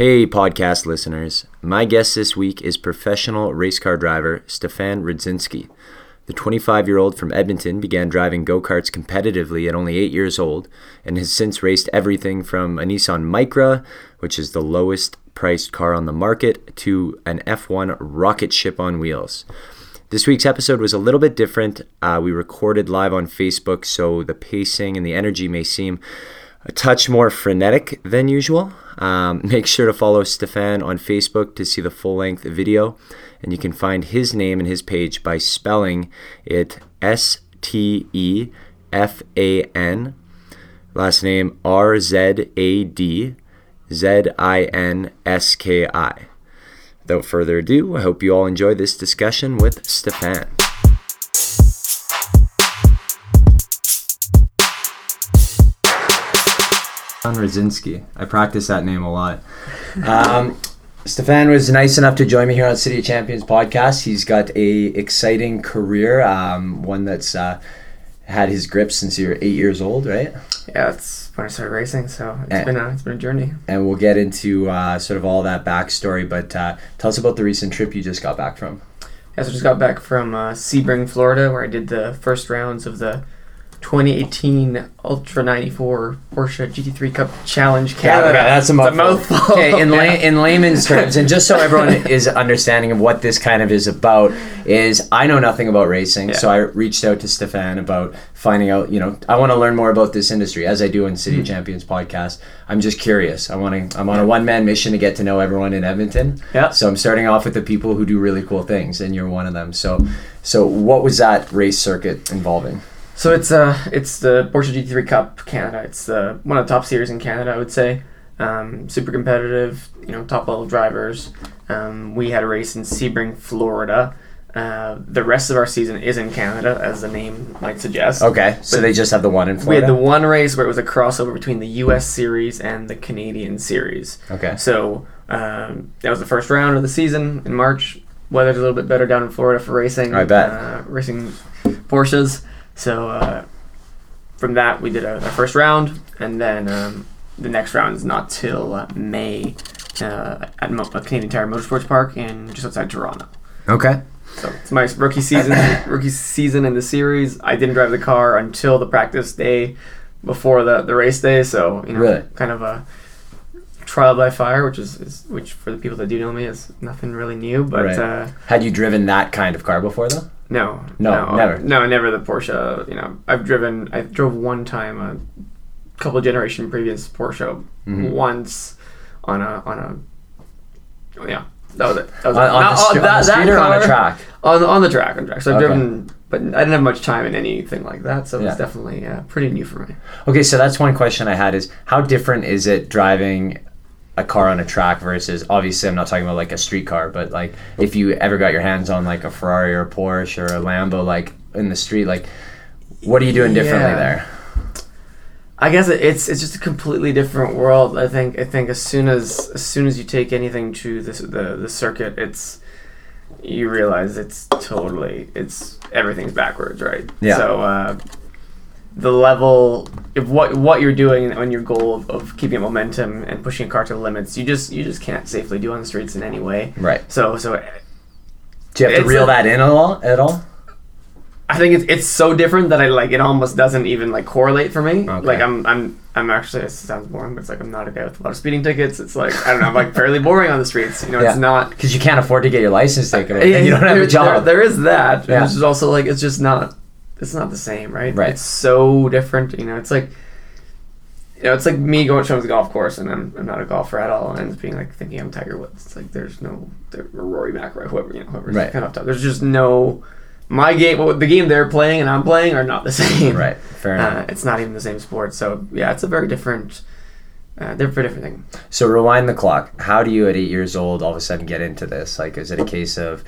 Hey, podcast listeners. My guest this week is professional race car driver Stefan Rzadzinski. The 25 year old from Edmonton began driving go karts competitively at only 8 years old and has since raced everything from a Nissan Micra, which is the lowest priced car on the market, to an F1 rocket ship on wheels. This week's episode was a little bit different. Uh, we recorded live on Facebook, so the pacing and the energy may seem a touch more frenetic than usual. Um, make sure to follow Stefan on Facebook to see the full length video, and you can find his name and his page by spelling it S T E F A N, last name R Z A D Z I N S K I. Without further ado, I hope you all enjoy this discussion with Stefan. Stefan Rzadzinski. I practice that name a lot. Um, Stefan was nice enough to join me here on City of Champions podcast. He's got a exciting career, um, one that's uh, had his grip since you were eight years old, right? Yeah, that's when I started racing. So it's And- been a it's been a journey. And we'll get into uh, sort of all that backstory. But uh, tell us about the recent trip you just got back from. Yeah, so I just got back from uh, Sebring, Florida, where I did the first rounds of the 2018 Ultra 94 Porsche GT3 Cup Challenge Canada. that's a It's mouthful. mouthful. Okay, in, Yeah. lay, in layman's terms, and just so everyone is understanding of what this kind of is about, is I know nothing about racing, Yeah. so I reached out to Stefan about finding out. You know, I want to learn more about this industry, as I do in. City of hmm. Champions podcast. I'm just curious. I want to. I'm on a one man mission to get to know everyone in Edmonton. Yeah. So I'm starting off with the people who do really cool things, and you're one of them. So, so what was that race circuit involving? So it's uh it's the Porsche GT3 Cup Canada. It's uh, one of the top series in Canada, I would say. Um, super competitive, you know, top level drivers. Um, we had a race in Sebring, Florida. Uh, the rest of our season is in Canada, as the name might suggest. Okay, so But they just have the one in Florida. We had the one race where it was a crossover between the U.S. series and the Canadian series. okay. So um, that was the first round of the season in March. Weather's a little bit better down in Florida for racing. I bet. Uh, racing Porsches. So uh, from that, we did a, our first round, and then um, the next round is not till uh, May uh, at Mo- Canadian Tire Motorsports Park in just outside Toronto. Okay. So it's my rookie season, rookie season in the series. I didn't drive the car until the practice day before the, the race day, so you know, Really? kind of a trial by fire, which is, is which for the people that do know me is nothing really new. But Right. uh, Had you driven that kind of car before, though? No, No, never. no, never the Porsche. You know, I've driven. I drove one time a couple generation previous Porsche Mhm. once on a on a. Yeah, that was it. That was On, it. on Not- the, str- on the street or on a track? on on the track, on the track. So I've Okay. driven, but I didn't have much time in anything like that. So Yeah. it's definitely uh, pretty new for me. Okay, so that's one question I had is how different is it driving a car on a track versus obviously I'm not talking about like a street car, but like if you ever got your hands on like a Ferrari or a Porsche or a Lambo like in the street, like what are you doing differently Yeah. there? I guess it's it's just a completely different world. I think I think as soon as as soon as you take anything to this the the circuit, it's you realize it's totally it's everything's backwards, right? Yeah. So uh, the level of what what you're doing on your goal of, of keeping momentum and pushing a car to the limits, you just you just can't safely do on the streets in any way. Right. So so Do you have to reel a- that in at all at all? I think it's it's so different that I like it almost doesn't even like correlate for me. Okay. Like I'm I'm I'm actually it sounds boring, but it's like I'm not a guy with a lot of speeding tickets. It's like I don't know, I'm like fairly boring on the streets. You know, Yeah. it's not. Because you can't afford to get your license taken away. Yeah, and you don't have a job. there- there is that. Yeah. Is also like it's just not. It's not the same, right? Right. It's so different. You know, it's like. You know, it's like me going to the golf course, and I'm, I'm not a golfer at all, and being like thinking I'm Tiger Woods. It's like there's no there, Rory McIlroy, whoever you know, whoever's Right. kind of top. There's just no my game, what the game they're playing and I'm playing are not the same. right. Fair enough. Uh, it's not even the same sport. So yeah, it's a very different, uh, they're very different thing. So rewind the clock. How do you, at eight years old, all of a sudden get into this? Like, is it a case of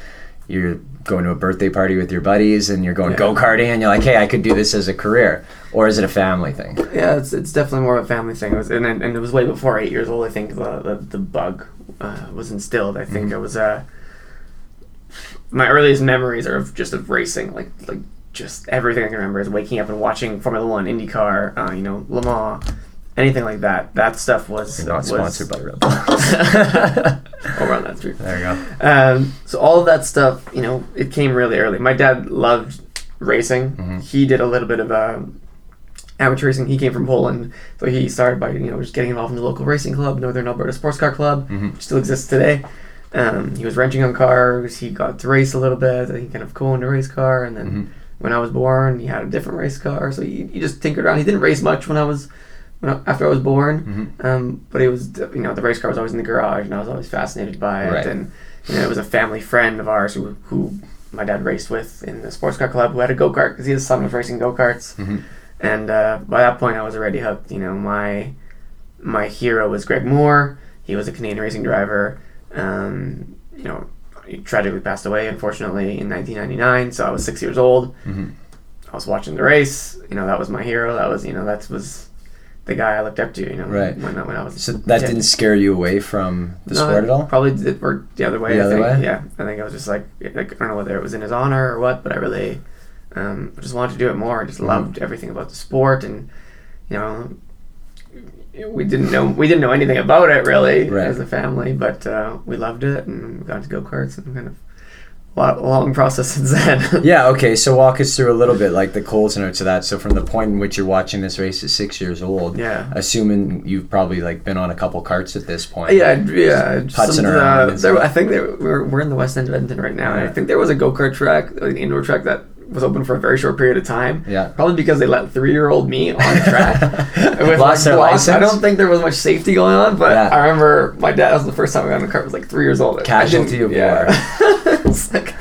you're going to a birthday party with your buddies and you're going Yeah. go karting and you're like, hey, I could do this as a career, or is it a family thing? Yeah, it's, it's definitely more of a family thing. It was, and, and it was way before eight years old. I think the the, the bug uh, was instilled. I think Mhm. it was uh, my earliest memories are of just of racing, like like just everything I can remember is waking up and watching Formula One, IndyCar, uh, you know, Le Mans, anything like that. That stuff was You're not was, sponsored by Red Bull. I'll run that through. there you go. Um, so all of that stuff, you know, it came really early. My dad loved racing. Mm-hmm. He did a little bit of um, amateur racing. He came from Poland, so he started by you know just getting involved in the local racing club, Northern Alberta Sports Car Club, Mhm. which still exists today. Um, he was wrenching on cars. He got to race a little bit. He kind of co-owned a race car, and then Mhm. when I was born, he had a different race car. So he, he just tinkered around. He didn't race much when I was when I, after I was born, Mhm. um, but it was you know the race car was always in the garage, and I was always fascinated by it. Right. And you know, it was a family friend of ours who who my dad raced with in the sports car club who had a go kart because his son was racing go karts. Mhm. And uh, by that point, I was already hooked. You know, my my hero was Greg Moore. He was a Canadian racing driver. Um, you know, he tragically passed away, unfortunately, in 1999. So I was six years old. Mhm. I was watching the race. You know, that was my hero. That was, you know, that was the guy I looked up to. You know, Right. when, I- when I was. So that kid. didn't scare you away from the No, sport at all? Probably did work the other way. The I other think. way? Yeah, I think I was just like, like I don't know whether it was in his honor or what, but I really um, just wanted to do it more. I just Mhm. loved everything about the sport, and you know, we didn't know we didn't know anything about it really Right. as a family, but uh, we loved it and got into go karts and kind of a lot, a long process since then. Yeah, okay, so walk us through a little bit like the Coles notes of that. So from the point in which you're watching this race at six years old, yeah. assuming you've probably like been on a couple carts at this point. Yeah, yeah. Putzing some- around uh. I think they, we're, we're in the West End of Edmonton right now. and I think there was a go kart track, an indoor track that was open for a very short period of time. Yeah. Probably because they let three year old me on track. with Lost my their license? I don't think there was much safety going on, but Yeah. I remember my dad. That was the first time I got in a car. I was like three years old. Casualty of yeah. it's like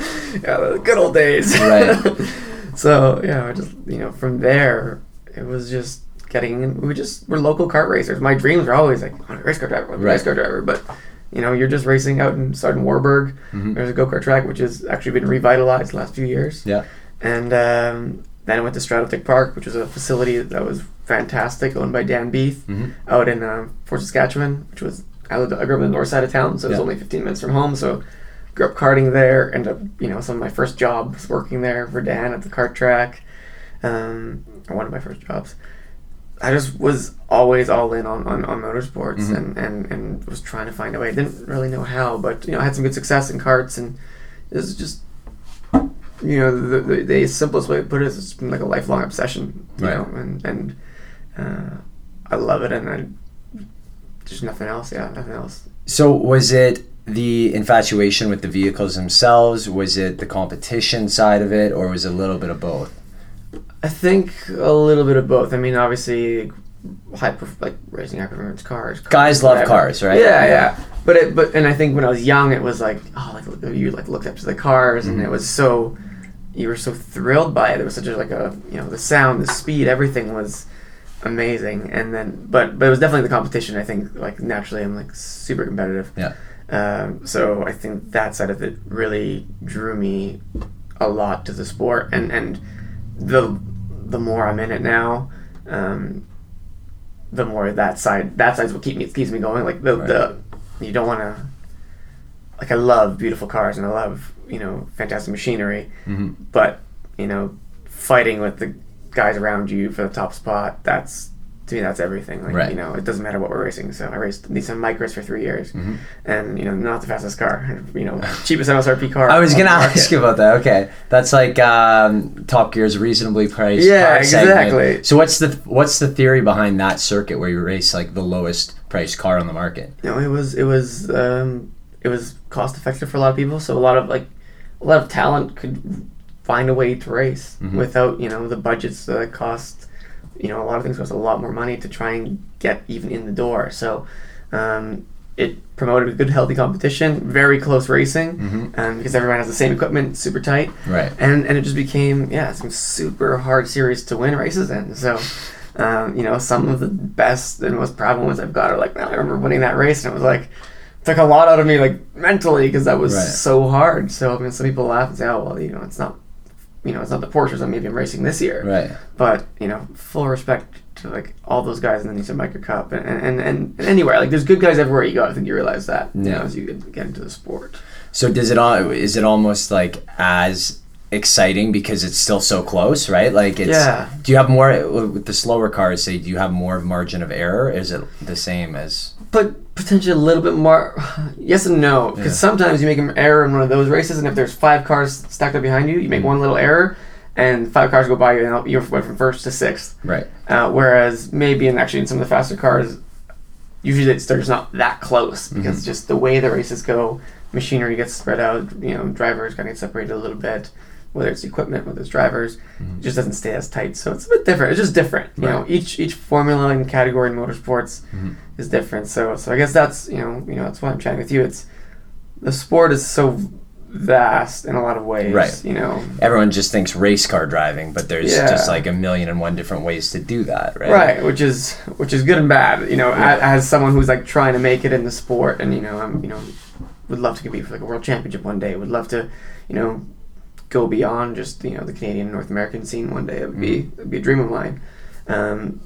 yeah, good old days. Right. so yeah, I just you know from there it was just getting. We just we're local kart racers. My dreams were always like I'm a race car driver, I'm a Right. race car driver, but. You know, you're just racing out in Sarton Warburg. Mhm. There's a go kart track which has actually been revitalized the last few years. Yeah. And um, then I went to Stratotech Park, which was a facility that was fantastic, owned by Dan Beath, Mhm. out in um, Fort Saskatchewan, which was I, lived, I grew up in the north side of town, so it was only 15 minutes from home. So grew up karting there. Ended up, you know, some of my first jobs working there for Dan at the kart track. Um, one of my first jobs. I just was always all in on, on, on motorsports Mhm. and, and, and was trying to find a way. I didn't really know how, but you know, I had some good success in karts and it was just you know, the, the, the simplest way to put it is it's been like a lifelong obsession, you Right. know, and, and uh, I love it and I, there's nothing else, yeah, nothing else. So was it the infatuation with the vehicles themselves? Was it the competition side of it, or was it a little bit of both? I think a little bit of both. I mean, obviously, high perf- like racing high performance cars. cars, Guys love cars, right? Yeah, yeah. But it, but and I think when I was young, it was like oh, like you like looked up to the cars, and Mhm. it was so you were so thrilled by it. It was such a like a you know the sound, the speed, everything was amazing. And then, but but it was definitely the competition. I think like naturally, I'm like super competitive. Yeah. Um, so I think that side of it really drew me a lot to the sport, and and the the more I'm in it now, um, the more that side that side's what keep me keeps me going. Like the Right. the you don't want to like I love beautiful cars and I love you know fantastic machinery, hmm but you know fighting with the guys around you for the top spot that's to me that's everything like Right. you know it doesn't matter what we're racing so i raced Nissan Micras for three years hmm and you know not the fastest car you know cheapest msrp car I was gonna ask you about that. Okay, that's like um, Top Gear's reasonably priced. Yeah, car segment. exactly. So what's the what's the theory behind that circuit where you race like the lowest priced car on the market? No, it was it was um, it was cost effective for a lot of people. So a lot of like a lot of talent could find a way to race Mhm. without you know the budgets that cost. You know, a lot of things cost a lot more money to try and get even in the door. So um, it promoted a good, healthy competition, very close racing, Mhm. um, because everyone has the same equipment, super tight Right. and and it just became yeah some super hard series to win races in. So. Um, you know, some of the best and most proud ones I've got are like, man, I remember winning that race, and it was like, took a lot out of me, like mentally, because that was Right. so hard. So I mean, some people laugh and say, oh, well, you know, it's not, you know, it's not the Porsches I'm maybe I'm racing this year, Right. but you know, full respect to like all those guys in the Nissan Micra Cup and and, and, and anywhere. Like, there's good guys everywhere you go. I think you realize that, you Yeah. know, as you get, get into the sport. So does it all? Is it almost like as exciting because it's still so close, right? Like it's Yeah. do you have more with the slower cars say do you have more margin of error? Is it the same as but potentially a little bit more. Yes and no, because Yeah. sometimes you make an error in one of those races, and if there's five cars stacked up behind you, you Mm-hmm. make one little error, and five cars go by you, and you went from first to sixth. right? Uh, whereas maybe in actually in some of the faster cars, usually it's, they're just not that close because Mm-hmm. just the way the races go, machinery gets spread out. You know, drivers kind of get separated a little bit. Whether it's equipment, whether it's drivers, it just doesn't stay as tight. So it's a bit different. It's just different. You know, Mm-hmm. Each each formula and category in motorsports Mhm. is different. So so I guess that's you know you know that's why I'm chatting with you. It's the sport is so vast in a lot of ways. Right. You know. Everyone just thinks race car driving, but there's Yeah. just like a million and one different ways to do that, right? right which is which is good and bad you know Yeah. a as someone who's like trying to make it in the sport and you know i'm you know would love to compete for like a world championship one day would love to you know go beyond just you know the canadian north american scene one day it would be Mm-hmm. it'd be a dream of mine um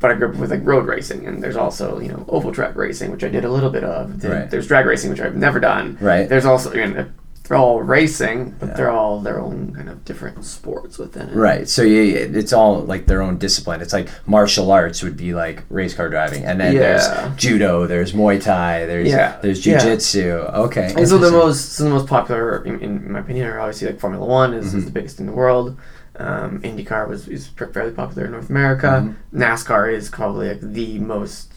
but I grew up with like road racing, and there's also you know oval track racing, which I did a little bit of. Right. There's drag racing, which I've never done. Right. There's also you know, they're all racing, but Yeah. they're all their own kind of different sports within it. Right. So yeah, it's all like their own discipline. It's like martial arts would be like race car driving, and then Yeah. there's judo, there's Muay Thai, there's Yeah. there's Yeah. jujitsu. Okay. And so the most, some of the most popular, in, in my opinion, are obviously like Formula One is, Mm-hmm. is the biggest in the world. Um, IndyCar was is fairly popular in North America. Mm-hmm. NASCAR is probably like the most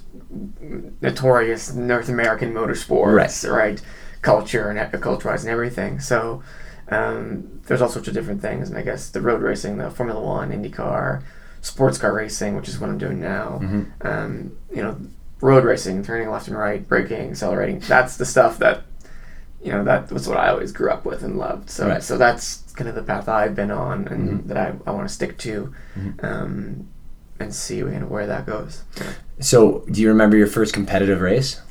notorious North American motorsport, Right. right? Culture and culture-wise and everything. So um, there's all sorts of different things, and I guess the road racing, the Formula One, IndyCar, sports car racing, which is what I'm doing now. Mm-hmm. Um, you know, road racing, turning left and right, braking, accelerating. That's the stuff that you know that was what I always grew up with and loved. So Right. so that's kind of the path I've been on and Mhm. that I, I want to stick to, Mm-hmm. um, and see you know, where that goes. So do you remember your first competitive race?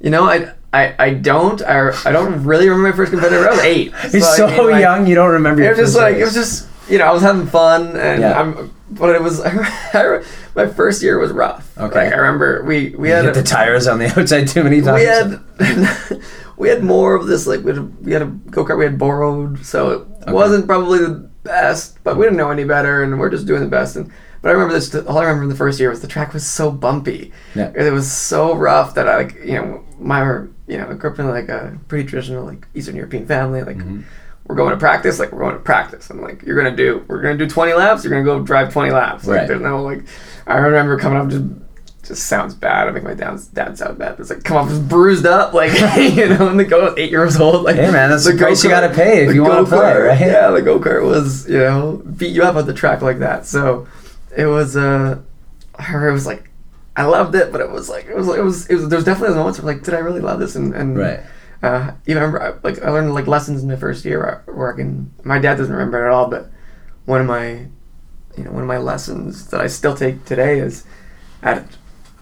You know, I I, I don't I, I don't really remember my first competitive. I was eight. You're I so mean, like, young, you don't remember It your was just like race. it was just you know I was having fun and Yeah. I'm but it was my first year was rough. Okay. Like I remember we we You had hit a- the tires on the outside too many times. we had we had more of this like we had a, we had a go kart we had borrowed, so it Okay. wasn't probably the best, but we didn't know any better, and we're just doing the best. And but I remember this. All I remember in the first year was the track was so bumpy. Yeah. It was so rough that I like you know my you know I grew up in like a pretty traditional like Eastern European family like. Mm-hmm. We're going to practice, like we're going to practice. I'm like, you're gonna do, we're gonna do 20 laps. You're gonna go drive 20 laps. Like, Right. there's no like, I remember coming up just just sounds bad. I make my dad's dad sound bad. But it's like come up just bruised up, like you know, and the go eight years old. Like Hey, man, that's the price you gotta pay if you wanna play, right? Yeah, the go kart was you know beat you up at the track like that. So it was uh, I remember it was like I loved it, but it was like it was it was it was there was definitely those moments where like did I really love this and and Right. uh, you remember, I- like I learned like lessons in the first year where, where I can. My dad doesn't remember it at all, but one of my, you know, one of my lessons that I still take today is, at,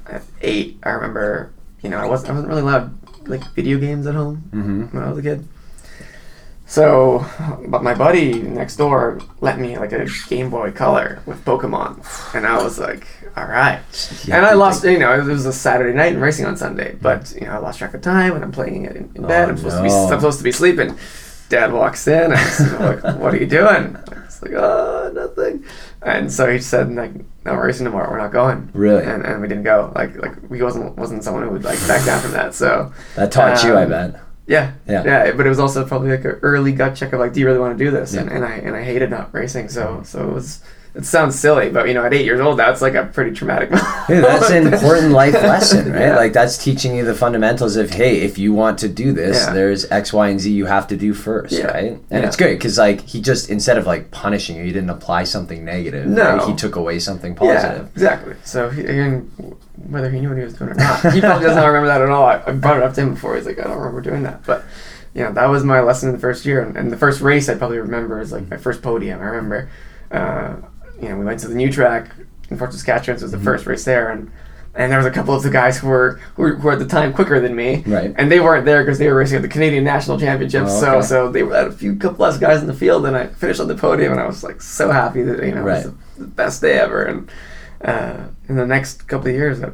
at eight, I remember, you know, I wasn't I wasn't really allowed like video games at home Mm-hmm. when I was a kid. So, but my buddy next door lent me like a Game Boy Color with Pokemon, and I was like, "All right." Yeah, and I lost, you know, it was a Saturday night and racing on Sunday, but you know, I lost track of time and I'm playing it in, in bed. Oh, I'm supposed to be. I'm supposed to be sleeping. Dad walks in. And he's like, "What are you doing?" It's like, "Oh, nothing." And so he said, "Like, no we're racing tomorrow. We're not going." Really? And, and we didn't go. Like, like we wasn't wasn't someone who would like back down from that. So That taught you, I Um, bet. yeah, Yeah. yeah, But it was also probably like an early gut check of like, do you really want to do this? And, and I and I hated not racing, so so it was. It sounds silly, but you know, at eight years old, that's like a pretty traumatic. Dude, that's an important life lesson, right? Yeah. Like that's teaching you the fundamentals of hey, if you want to do this, Yeah. there's X, Y, and Z you have to do first, Yeah. right? And it's great because like he just instead of like punishing you, he didn't apply something negative. No. right? he took away something positive. yeah, exactly. So he, and whether he knew what he was doing or not, he probably does not remember that at all. I, I brought it up to him before. He's like, I don't remember doing that, but you know, that was my lesson in the first year. And, and the first race I probably remember is like my first podium. I remember, uh, you know, we went to the new track in Fort Saskatchewan. So it was the first race there, and and there was a couple of the guys who were who were, who were at the time quicker than me, Right. And they weren't there because they were racing at the Canadian National Championships. Oh, So okay. so they had a few couple less guys in the field, and I finished on the podium, and I was like so happy that you know it was the, the best day ever. And uh, in the next couple of years, I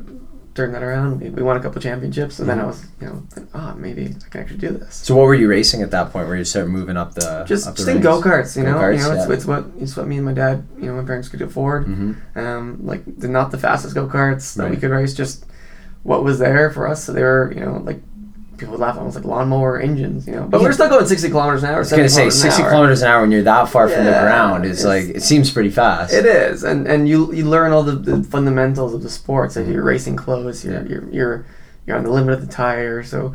turned that around. We, we won a couple championships, and then Mm-hmm. I was, you know, like, oh, maybe I can actually do this. So what were you racing at that point? Where you started moving up the Just, up the just in go karts, you know. Go-karts, you know, it's, yeah. it's what it's what me and my dad, you know, my parents could afford. Mhm. Um, like they're not the fastest go karts that we could race, just what was there for us. So they were, you know, like people would laugh almost like lawnmower engines, you know. But Yeah. we're still going sixty kilometers an hour. I was gonna say 60 kilometers an hour when you're that far from the ground is it's- like it seems pretty fast. It is, and and you you learn all the, the fundamentals of the sports. Like you're racing close, you're, Mm-hmm. Yeah. you're you're you're on the limit of the tire. So,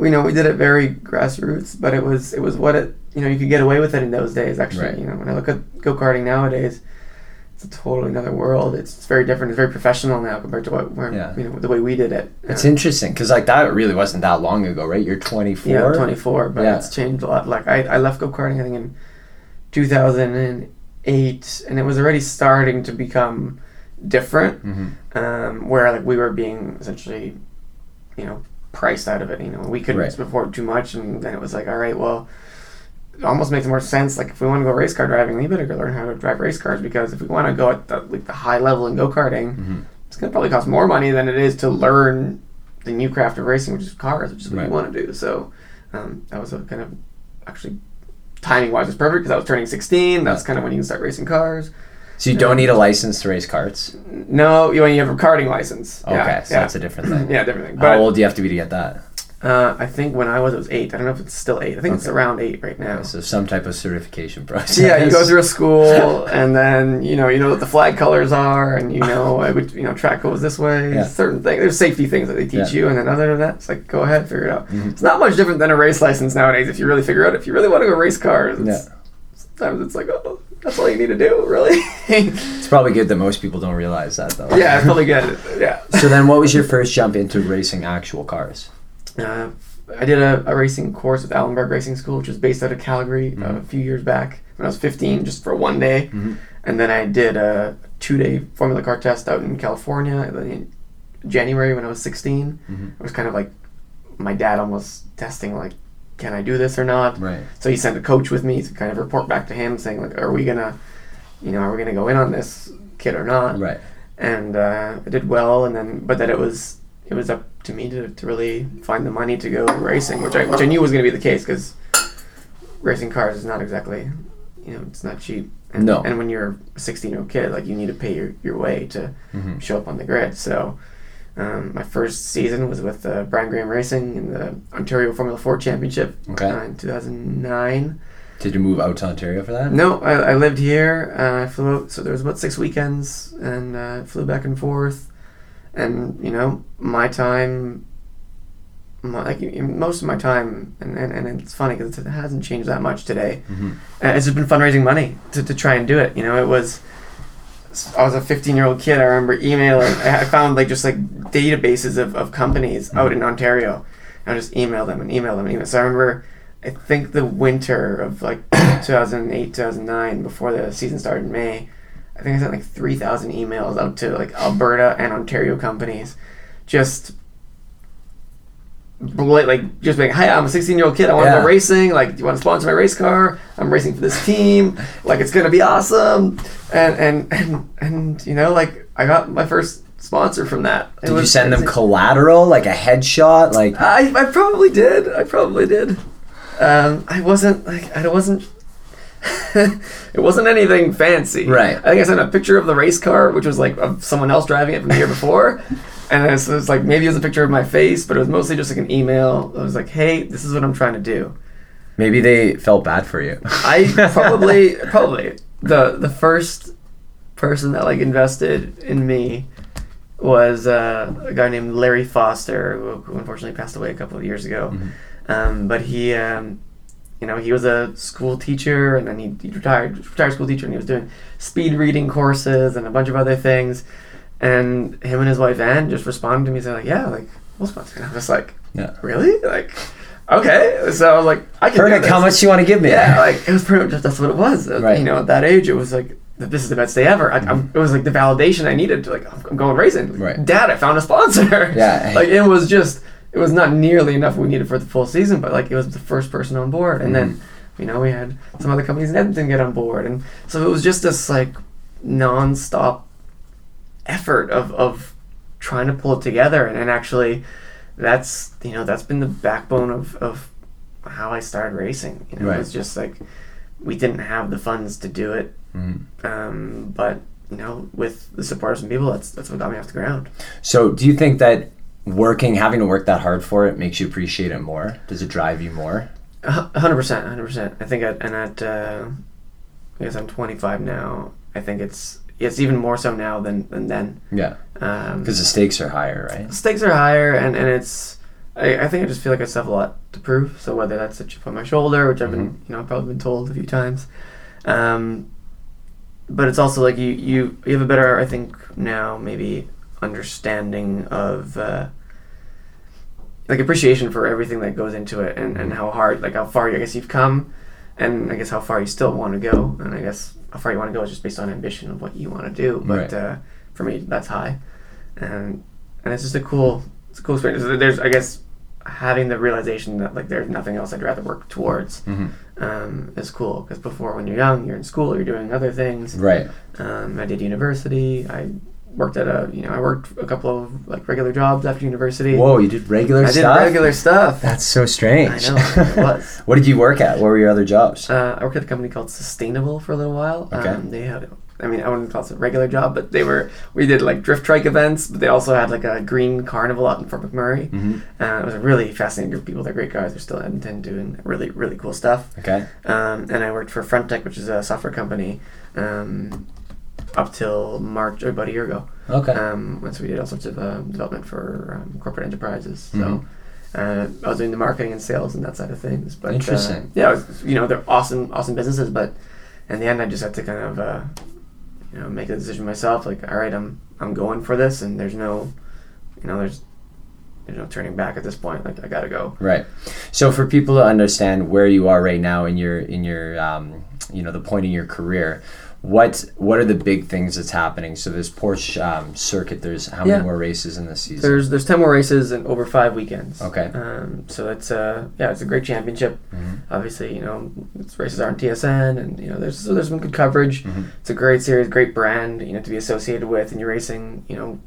you know, we did it very grassroots, but it was it was what it you know you could get away with it in those days. Actually, Right. you know, when I look at go karting nowadays, it's a totally another world. It's, it's very different. It's very professional now compared to what where, Yeah. you know the way we did it. It's interesting because like that really wasn't that long ago, right? You're 24. Yeah, I'm 24, but Yeah. it's changed a lot. Like I, I left go karting I think in 2008, and it was already starting to become different. Mhm. Um, where like we were being essentially, you know, priced out of it. You know, we couldn't Right. afford too much, and then it was like, all right, well. Almost makes more sense. Like if we want to go race car driving, we better go learn how to drive race cars because if we want to go at the, like the high level in go karting, Mhm. it's gonna probably cost more money than it is to learn the new craft of racing, which is cars, which is what Right. you want to do. So um, that was a kind of actually timing wise was perfect because I was turning 16. That's kind of when you can start racing cars. So you don't need a license to race karts. No, you only have a karting license. Okay, yeah, so yeah. that's a different thing. yeah, different thing. How old do you have to be to get that? Uh, I think when I was, it was eight. I don't know if it's still eight. I think it's around eight right now. So some type of certification process. Yeah, you go through a school, and then you know you know what the flag colors are, and you know I would you know track goes this way. Yeah. Certain things, there's safety things that they teach Yeah. you, and then other than that, it's like go ahead, figure it out. Mhm. It's not much different than a race license nowadays if you really figure out. If you really want to go race cars, it's, Yeah. sometimes it's like oh, that's all you need to do, really. It's probably good that most people don't realize that though. yeah, it's probably good. Yeah. So then, what was your first jump into racing actual cars? Uh, I did a, a racing course with Allenberg Racing School, which was based out of Calgary uh, Mhm. a few years back when I was 15, just for one day. Mhm. And then I did a two day Formula Car test out in California in January when I was 16. Mhm. It was kind of like my dad almost testing, like, can I do this or not? Right. So he sent a coach with me to kind of report back to him saying, like, are we going to, you know, are we going to go in on this kid or not? Right. and uh, I did well. And then, but then it was it was up to me to, to really find the money to go racing, which I which I knew was going to be the case because racing cars is not exactly, you know, it's not cheap. And, No. And when you're a 16 year old kid, like you need to pay your, your way to Mhm. show up on the grid. So. Um, my first season was with uh, Brian Graham Racing in the Ontario Formula 4 Championship Okay. uh, in 2009. Did you move out to Ontario for that? No, I, I lived here. Uh, I flew out, so there was about six weekends, and uh, flew back and forth. And you know, my time, my, like most of my time, and, and, and it's funny because it hasn't changed that much today. Mhm. Uh, it's just been fundraising money to, to try and do it. You know, it was. I was a 15 year old kid. I remember emailing. I found like just like databases of, of companies out in Ontario. And I just email them and email them and email. So I remember, I think the winter of like 2008, 2009, before the season started in May, I think I sent like 3,000 emails out to like Alberta and Ontario companies, just like just being, hi, I'm a 16 year old kid. I want to Yeah. go racing. Like, do you want to sponsor my race car? I'm racing for this team. Like, it's gonna be awesome. And and and and you know, like I got my first sponsor from that. It Did you send them collateral, like a headshot, like? I, I probably did. I probably did. Um, I wasn't like I wasn't. it wasn't anything fancy. Right. I think I sent a picture of the race car, which was like of someone else driving it from the year before, and it was, it was like maybe it was a picture of my face, but it was mostly just like an email. It was like, "Hey, this is what I'm trying to do." Maybe they felt bad for you. I probably probably the the first person that like invested in me was uh, a guy named Larry Foster, who, who unfortunately passed away a couple of years ago. Um, but he, um, you know, he was a school teacher, and then he, he retired retired school teacher, and he was doing speed reading courses and a bunch of other things. And him and his wife Ann just responded to me saying like, "Yeah, like we'll sponsor." And I'm just like, Yeah. "Really? Like, okay." So I was like, "I can." this. How much you want to give me? Yeah, like it was pretty much just, that's what it was. Uh, Right. You know, at that age, it was like this is the best day ever. I, I'm, it was like the validation I needed to like I'm, I'm going racing. Right. Dad, I found a sponsor. Yeah. like it was just it was not nearly enough we needed for the full season, but like it was the first person on board, and then Mm-hmm. you know we had some other companies in Edmonton get on board, and so it was just this like non-stop effort of of trying to pull it together and, and actually that's you know that's been the backbone of, of how I started racing. You know, Right. it was just like we didn't have the funds to do it, Mhm. um, but you know, with the support of some people, that's that's what got me off the ground. So, do you think that working, having to work that hard for it, makes you appreciate it more? Does it drive you more? A hu- a hundred percent, hundred percent. I think, at, and at uh, I guess I'm 25 now. I think it's it's even more so now than than then. Yeah, Um, because the stakes are higher, right? stakes are higher and, and it's I, I think I just feel like I still have a lot to prove. So whether that's a chip on my shoulder, which I've been you know I've probably been told a few times, um, but it's also like you you you have a better I think now maybe understanding of uh, like appreciation for everything that goes into it and, and how hard like how far I guess you've come, and I guess how far you still want to go, and I guess how far you want to go is just based on ambition of what you want to do. But Right. uh, for me, that's high, and and it's just a cool it's a cool experience. There's I guess having the realization that like there's nothing else I'd rather work towards Mhm. um, is cool because before when you're young you're in school you're doing other things. Right. Um, I did university. I worked at a you know I worked a couple of like regular jobs after university. Whoa, you did regular I did stuff. regular stuff. That's so strange. I know it was. what did you work at? What were your other jobs? Uh, I worked at a company called Sustainable for a little while. Okay. Um, they had, I mean, I wouldn't call it a regular job, but they were. We did like drift trike events, but they also had like a green carnival out in Fort McMurray. Mhm. Uh, it was a really fascinating group of people. They're great guys. They're still in Edmonton doing really really cool stuff. Okay. Um, and I worked for Frontech, which is a software company, um, up till March, or about a year ago. Okay. Um, and so we did all sorts of uh, development for um, corporate enterprises. So uh, I was doing the marketing and sales and that side of things. But uh, Interesting. yeah, was, you know, they're awesome, awesome businesses. But in the end, I just had to kind of, uh, you know, make a decision myself. Like, all right, I'm I'm going for this, and there's no, you know, there's there's no turning back at this point. Like, I gotta go. Right. So for people to understand where you are right now in your in your um, you know the point in your career, what what are the big things that's happening? So this Porsche um, circuit, there's how many Yeah. more races in this season? There's there's ten more races and over five weekends. Okay. Um, so it's uh yeah it's a great championship. Mhm. Obviously you know it's races are on TSN and you know there's so there's some good coverage. Mhm. It's a great series, great brand you know to be associated with, and you're racing you know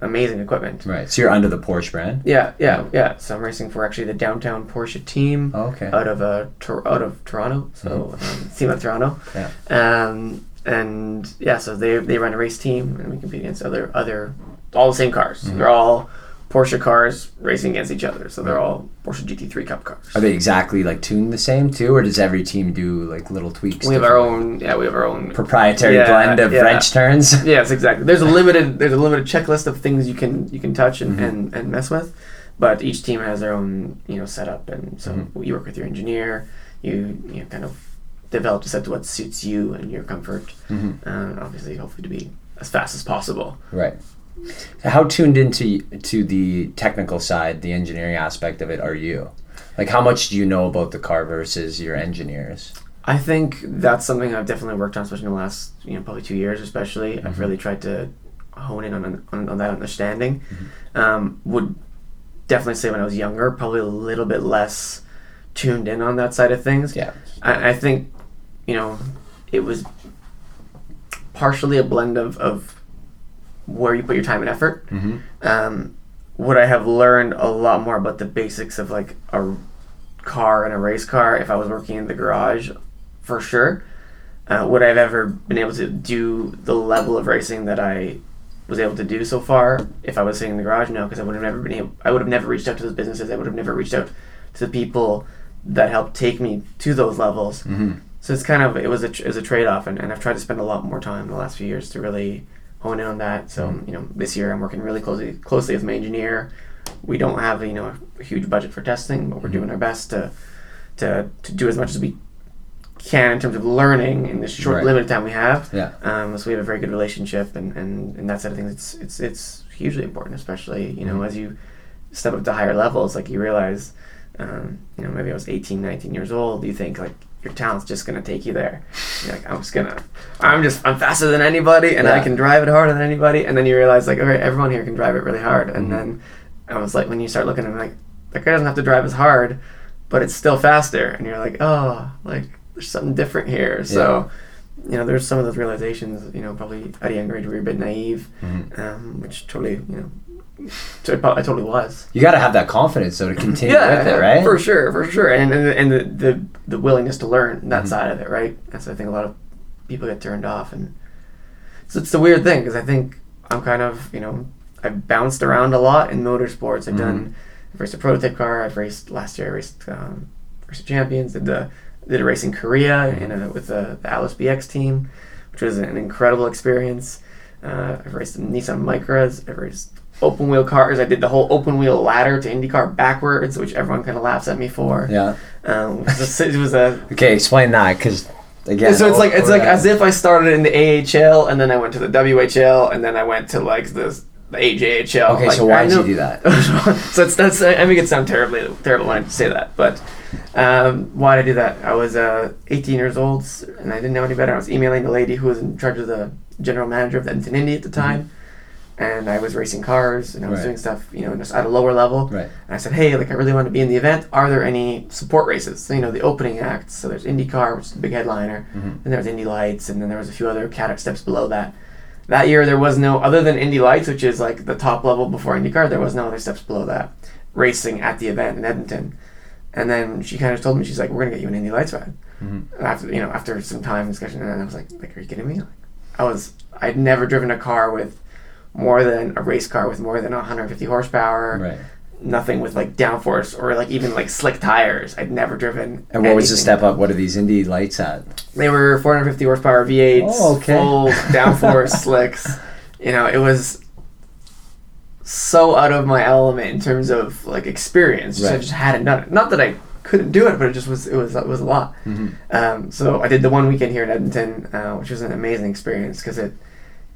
amazing equipment. Right. So you're under the Porsche brand. Yeah, yeah, yeah. So I'm racing for actually the downtown Porsche team Oh, okay. out of uh Tor- out of Toronto. So um, team of Toronto. Yeah. Um, and yeah, so they they run a race team, and we compete against other other all the same cars. Mhm. They're all Porsche cars racing against each other. So they're all Porsche GT3 Cup cars. Are they exactly like tuned the same too, or does every team do like little tweaks? we have our own. Yeah, we have our own. proprietary Yeah, blend of yeah. French turns. Yes, exactly. There's a limited there's a limited checklist of things you can you can touch and, Mhm. and, and mess with, but each team has their own you know setup, and so Mhm. you work with your engineer. You you know, kind of develop a set to what suits you and your comfort. Mhm. and obviously, hopefully, to be as fast as possible. Right. How tuned into to the technical side, the engineering aspect of it, are you? Like, how much do you know about the car versus your engineers? I think that's something I've definitely worked on, especially in the last, you know, probably two years, especially. I've Mhm. really tried to hone in on, on, on that understanding. Um, would definitely say when I was younger, probably a little bit less tuned in on that side of things. Yeah. I, I think, you know, it was partially a blend of, of where you put your time and effort. Mm-hmm. Um, would I have learned a lot more about the basics of like a car and a race car if I was working in the garage? For sure. Uh, would I have ever been able to do the level of racing that I was able to do so far if I was sitting in the garage? No, because I would have never been able. I would have never reached out to those businesses. I would have never reached out to the people that helped take me to those levels. Mm-hmm. So it's kind of it was a it was a trade off, and, and I've tried to spend a lot more time in the last few years to really hone in on that. So you know, this year I'm working really closely closely with my engineer. We don't have you know a huge budget for testing, but we're Mhm. doing our best to to to do as much as we can in terms of learning in this short Right. limited time we have. Yeah. Um, so we have a very good relationship, and and and that side of things, it's it's it's hugely important, especially you know Mhm. as you step up to higher levels, like you realize. Um, you know, maybe I was 18, 19 years old. You think like your talent's just gonna take you there. You're like, I'm just gonna, I'm just, I'm faster than anybody, and I can drive it harder than anybody. And then you realize like, okay, everyone here can drive it really hard. And Mhm. then I was like, when you start looking at it, like, that guy doesn't have to drive as hard, but it's still faster. And you're like, oh, like there's something different here. So you know, there's some of those realizations, you know, probably at a younger age where you're a bit naive, Mhm. um, which totally, you know, I totally was. You got to have that confidence though to continue with it, right? For sure, for sure, and and, and the, the the willingness to learn that Mhm. side of it, right? That's I think a lot of people get turned off, and so it's the weird thing because I think I'm kind of you know I've bounced around a lot in motorsports. I've Mhm. done I've raced a prototype car. I've raced last year. I raced um, raced champions. Did the did a race in Korea Mhm. in a, with the, the Alice BX team, which was an incredible experience. Uh, I've raced the Nissan Micras. I've raced open wheel cars. I did the whole open wheel ladder to IndyCar backwards, which everyone kind of laughs at me for. Yeah. Um, it, was a, it was a Okay, explain that because again. so it's like it's like that- as if I started in the AHL and then I went to the WHL and then I went to like the, the AJHL. Okay, Like, so why did you do that? so it's that's I make it sound terribly terrible when I say that, but um, why did I do that? I was uh, 18 years old and I didn't know any better. I was emailing the lady who was in charge of the general manager of Edmonton Indy at the time, and I was racing cars and I was Mm-hmm. Right. doing stuff you know just at a lower level. Right. And I said, hey, like I really want to be in the event. Are there any support races? So, you know, the opening acts. So there's IndyCar, which is the big headliner, Mhm. and there was Indy Lights, and then there was a few other cat steps below that. That year there was no other than Indy Lights, which is like the top level before IndyCar. There was no other steps below that racing at the event in Edmonton. And then she kind of told me she's like, we're gonna get you an Indy Lights ride. Mhm. And after you know after some time discussion, and I was like, like are you kidding me? Like, I was I'd never driven a car with more than a race car with more than 150 horsepower Right. nothing with like downforce or like even like slick tires. I'd never driven. And what was the step up? What are these Indy lights at? They were 450 horsepower V8s, Oh, okay. full downforce slicks. You know, it was so out of my element in terms of like experience. Just, I just hadn't done it. Not that I couldn't do it, but it just was it was it was a lot. Mhm. Um, so I did the one weekend here in Edmonton, uh, which was an amazing experience because it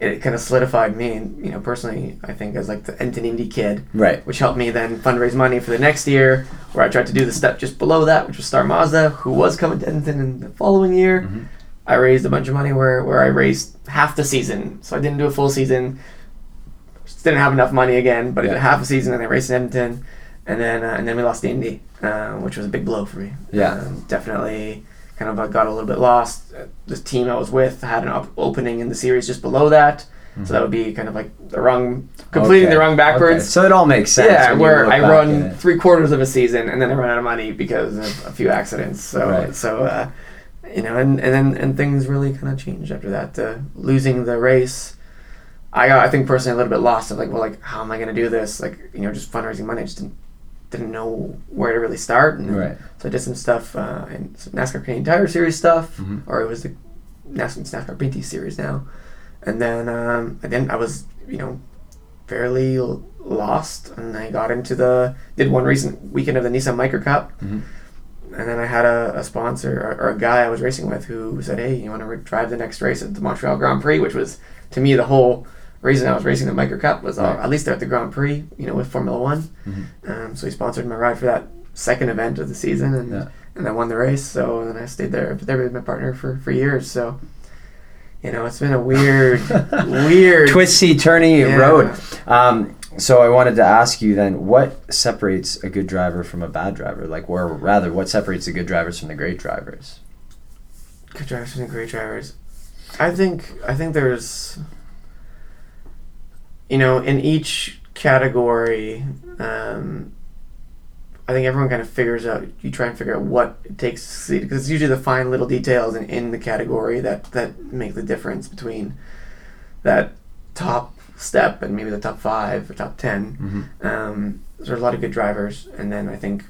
it kind of solidified me, and you know, personally, I think as like the Edmonton Indy kid Right. which helped me then fundraise money for the next year, where I tried to do the step just below that, which was Star Mazda, who was coming to Edmonton in the following year. Mhm. I raised a bunch of money where, where I raised half the season. So I didn't do a full season. Just didn't have enough money again, but I did half a season and I raced in Edmonton. And then uh, and then we lost the Indy, uh, which was a big blow for me. Yeah. Um, definitely kind of uh, got a little bit lost. The team I was with had an op- opening in the series just below that. So that would be kind of like the wrong, completing Okay. the wrong backwards. Okay. So it all makes sense. Yeah, where I run three quarters of a season and then I run out of money because of a few accidents. So Right. so uh, you know, and and then and things really kind of changed after that. Uh, losing the race, I got I think personally a little bit lost of like, well, like how am I going to do this? Like you know, just fundraising money. Just didn't didn't know where to really start. And Right. So I did some stuff uh, in some NASCAR Canadian Tire Series stuff, Mhm. or it was the NASCAR, NASCAR Pinty Series now. And then um, and then I was you know fairly l- lost, and I got into the did one recent weekend of the Nissan Micra Cup, Mhm. and then I had a, a sponsor or, or a guy I was racing with who said, "Hey, you want to re- drive the next race at the Montreal Grand Prix?" Which was to me the whole reason I was racing the Micra Cup was uh, Right. at least at the Grand Prix, you know, with Formula One. Mhm. Um, so he sponsored my ride for that second event of the season, and Yeah. and I won the race. So then I stayed there, there with my partner for for years. So. You know, it's been a weird, weird Twisty, turny Yeah. road. Um, so I wanted to ask you then, what separates a good driver from a bad driver? Like, or rather, what separates the good drivers from the great drivers? good drivers and great drivers. I think I think there's you know in each category um, I think everyone kind of figures out you try and figure out what it takes to succeed because it's usually the fine little details in, in the category that that make the difference between that top step and maybe the top five or top 10 Mm-hmm. um, there's a lot of good drivers, and then I think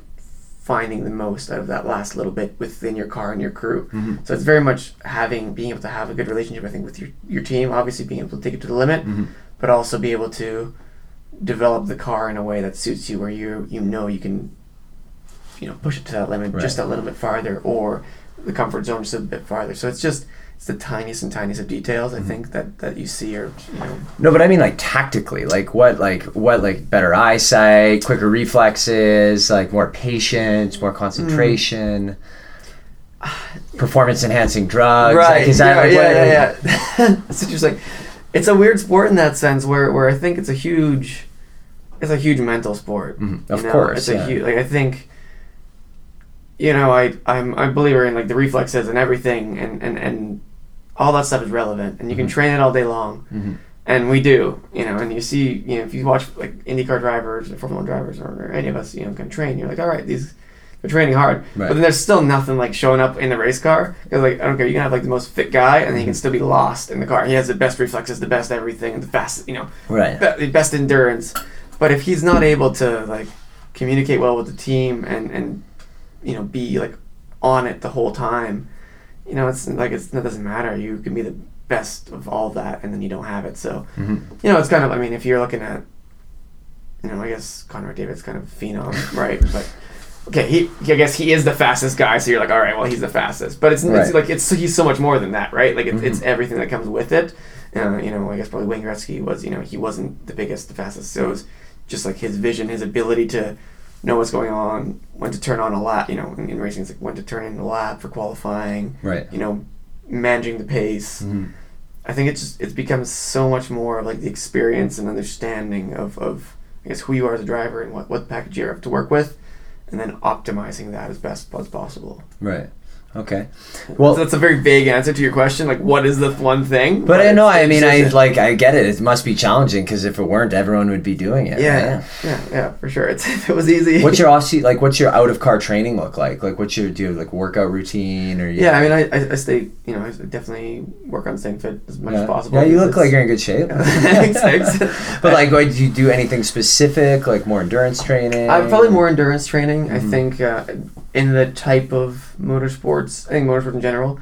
finding the most out of that last little bit within your car and your crew. Mm-hmm. So it's very much having being able to have a good relationship. I think with your your team, obviously being able to take it to the limit, Mm-hmm. But also be able to develop the car in a way that suits you, where you you know you can you know push it to that limit Right. just a little bit farther, or the comfort zone just a bit farther. So it's just it's the tiniest and tiniest of details I Mhm. think that that you see or you know No, but I mean like tactically, like what, like what, like better eyesight, quicker reflexes, like more patience, more concentration, performance enhancing drugs. Like, is that yeah, like yeah, what, yeah, yeah. it's interesting. It's a weird sport in that sense, where where I think it's a huge, it's a huge mental sport. Mhm, you Of know? course, it's yeah. a huge. Like I think, you know, I I'm I'm believer in like the reflexes and everything, and and and all that stuff is relevant, and you can Mhm. train it all day long. Mhm. And we do, you know, and you see, you know, if you watch like IndyCar drivers or Formula One drivers or, or any of us, you know, can train. You're like, all right, these they're training hard, Right. but then there's still nothing like showing up in the race car. Because like I don't care, you can have like the most fit guy, and he can Mhm. still be lost in the car. He has the best reflexes, the best everything, the fast, you know, Right. the best endurance. But if he's not able to like communicate well with the team and and you know be like on it the whole time, you know, it's like it's, it doesn't matter. You can be the best of all that, and then you don't have it. So Mhm. you know, it's kind of. I mean, if you're looking at, you know, I guess Connor McDavid's kind of phenom, right? But okay, he. I guess he is the fastest guy. So you're like, all right, well, he's the fastest. But it's, Right. it's like it's he's so much more than that, right? Like it's, it's Mhm. everything that comes with it. Uh, you know, I guess probably Wayne Gretzky was. You know, he wasn't the biggest, the fastest. So it was just like his vision, his ability to know what's going on, when to turn on a lap. You know, in, in racing, it's like when to turn in a lap for qualifying. Right. You know, managing the pace. Mhm. I think it's just it's become so much more of like the experience and understanding of, of I guess who you are as a driver and what, what package you have to work with, and then optimizing that as best as possible. Right. Okay. Well, Well, that's a very vague answer to your question. Like, what is the one thing? but I know. I mean, I like. I get it. It must be challenging because if it weren't, everyone would be doing it. yeah, right? yeah, yeah, for sure. It's if it was easy. What's your off like? What's your out of car training look like? Like, what's your do you have like workout routine or? yeah, I mean, I, I, I stay. You know, I definitely work on staying fit as much yeah. as possible. Yeah, you look like you're in good shape. Thanks, but like, what, do you do anything specific? Like more endurance training? I'm probably more endurance training. I Mhm. think uh, in the type of motorsports, I think motorsports in general,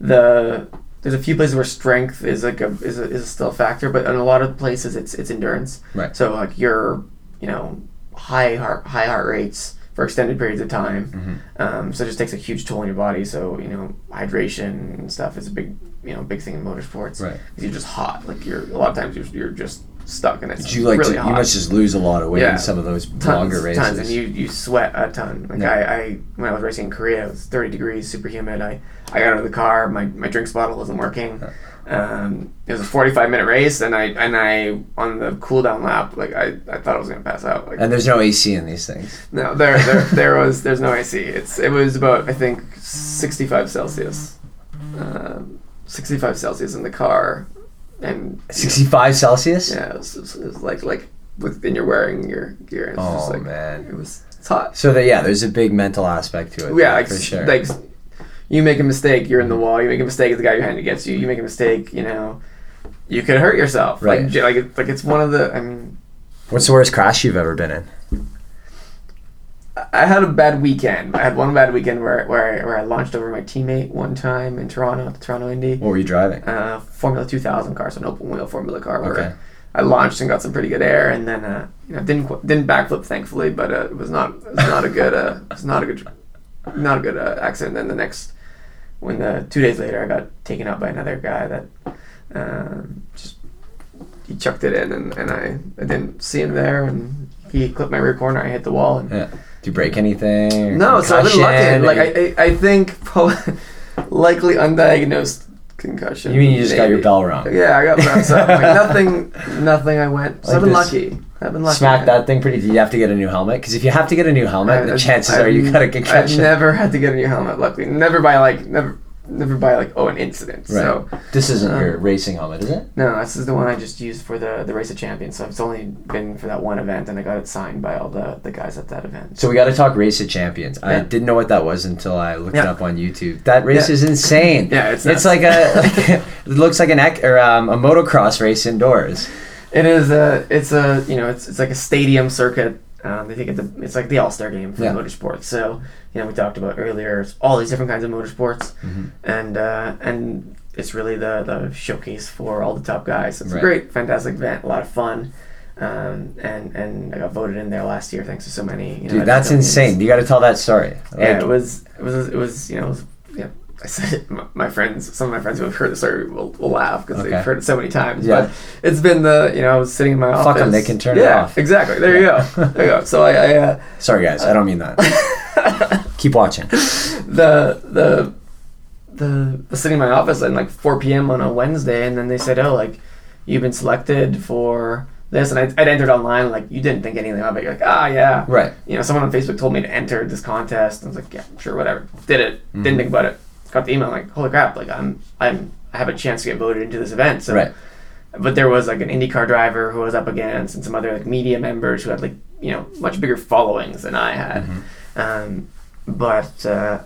the there's a few places where strength is like a is, a, is still a factor, but in a lot of places it's it's endurance. Right. So like your you know high heart high heart rates for extended periods of time. Mhm. Um, so it just takes a huge toll on your body. So you know hydration and stuff is a big you know big thing in motorsports. Right. 'Cause You're just hot. Like you're a lot of times you're, you're just stuck and it's Did you like? really to, hot you must just lose a lot of weight Yeah. in some of those tons, longer races. tons, and you you sweat a ton. Like Yeah. I, I when I was racing in Korea, it was thirty degrees, super humid. I, I got out of the car, my, my drinks bottle wasn't working. Um, it was a forty five minute race, and I and I on the cool down lap, like I, I thought I was gonna pass out. Like and there's no AC in these things. no, there there there was there's no AC. It's it was about I think sixty five Celsius, um, sixty five Celsius in the car, and 65 Celsius. yeah, it was, it was, it was like like with and you're wearing your gear. And it's Oh just like, man. it was it's hot. So that yeah, there's a big mental aspect to it. Yeah, like, for sure. like you make a mistake, you're in the wall. You make a mistake, the guy behind you gets you. You make a mistake, you know, you could hurt yourself. Right. Like, like, like it's one of the. I mean, What's the worst crash you've ever been in? I- had a bad weekend. I had one bad weekend where where I, where I launched over my teammate one time in Toronto at the Toronto Indy. What were you driving? Uh, Formula 2000 car, so an open wheel Formula car. Where Okay. I launched and got some pretty good air, and then uh, you know didn't didn't backflip thankfully, but uh, it was not it was not a good uh, it was not a good not a good uh, accident. Then the next when the two days later I got taken out by another guy that um, just he chucked it in, and, and I I didn't see him there, and he clipped my rear corner. I hit the wall, and Yeah. Do you break anything? no, so I've been lucky. Like I I, I think likely undiagnosed concussion. you mean you just got your bell wrong? Yeah, I got up. Like nothing, nothing. I went. So Like I've been lucky. I've been lucky. Smack that thing pretty. Do you have to get a new helmet? Because if you have to get a new helmet, I- the chances I've- are you got a I've concussion. never had to get a new helmet. Luckily, never by like never, never by like oh an incident. Right. So This isn't Um, your racing helmet, is it? no, this is the one I just used for the the race of champions. So it's only been for that one event, and I got it signed by all the the guys at that event. So we got to talk Race of Champions. I didn't know what that was until I looked it up on YouTube. That race Yeah. is insane. Yeah, it's it's like a like, it looks like an ec- or um, a motocross race indoors. It is a it's a you know it's it's like a stadium circuit. Um, they think it's, a, it's like the All Star game for Yeah. motorsports. So you know we talked about earlier it's all these different kinds of motorsports, Mhm. and uh, and it's really the the showcase for all the top guys. It's Right. a great, fantastic event, a lot of fun. Um, and and I got voted in there last year thanks to so many. You know, Dude, that's insane. You got to tell that story. Yeah, it was it was it was you know it was, yeah. I said it, my, friends, some of my friends who have heard the story will, will laugh because Okay. they've heard it so many times. Yeah. But it's been the you know I was sitting in my office. Fuck office. 'em, they can turn it yeah, off. Exactly. There you go. There you go. So I, I uh, Sorry, guys. I don't mean that. Keep watching. the the the was sitting in my office at like 4 p.m. on a Wednesday, and then they said, "Oh, like you've been selected for this," and I, I'd entered online. Like you didn't think anything of it. You're like, "Ah, yeah." Right. You know, someone on Facebook told me to enter this contest. I was like, "Yeah, sure, whatever." Did it. Mhm. Didn't think about it. Got the email. Like, holy crap! Like I'm I'm I have a chance to get voted into this event. So, Right. but there was like an IndyCar driver who I was up against, and some other like media members who had like you know much bigger followings than I had. Mm-hmm. Um, but uh,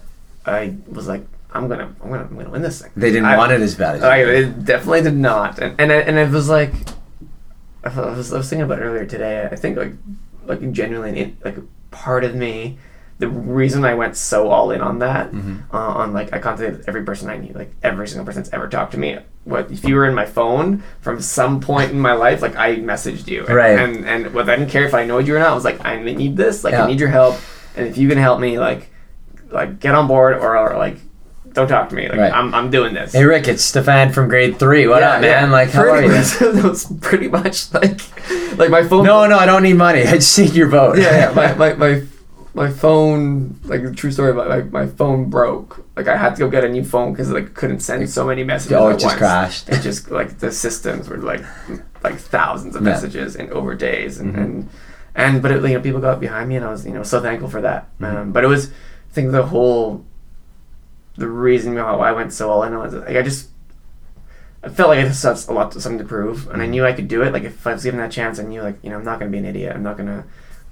I was like, I'm gonna, I'm gonna, I'm gonna win this thing. They didn't I- want it as bad as you I, definitely did not, and and it- and it was like, I was, I was thinking about earlier today. I think like like genuinely like part of me, the reason I went so all in on that, Mm-hmm. uh, on like I contacted every person I knew, like every single person that's ever talked to me. What if you were in my phone from some point in my life? Like I messaged you, and, Right. And and what I didn't care if I know you or not. I was like, I need this. Like Yeah. I need your help, and if you can help me, like like get on board or, or like don't talk to me. Like Right. I'm I'm doing this. Hey Rick, it's Stefan from grade three. What up, man? Like, how are pretty you? much, that was pretty much like like my phone. No, no, I don't need money. I just need your vote. yeah, yeah. My, my, my, my phone, like the true story, my, my, my phone broke. Like I had to go get a new phone because like couldn't send so many messages. Oh, it just once. crashed. It just like the systems were like like thousands of Yeah. messages and over days and Mhm. and and but it, you know people got behind me and I was you know so thankful for that. Mhm. Um, but it was I think the whole the reason why I went so all in was like I just I felt like I just had a lot to, something to prove, and I Mhm. knew I could do it. Like if I was given that chance, I knew like you know I'm not gonna be an idiot. I'm not gonna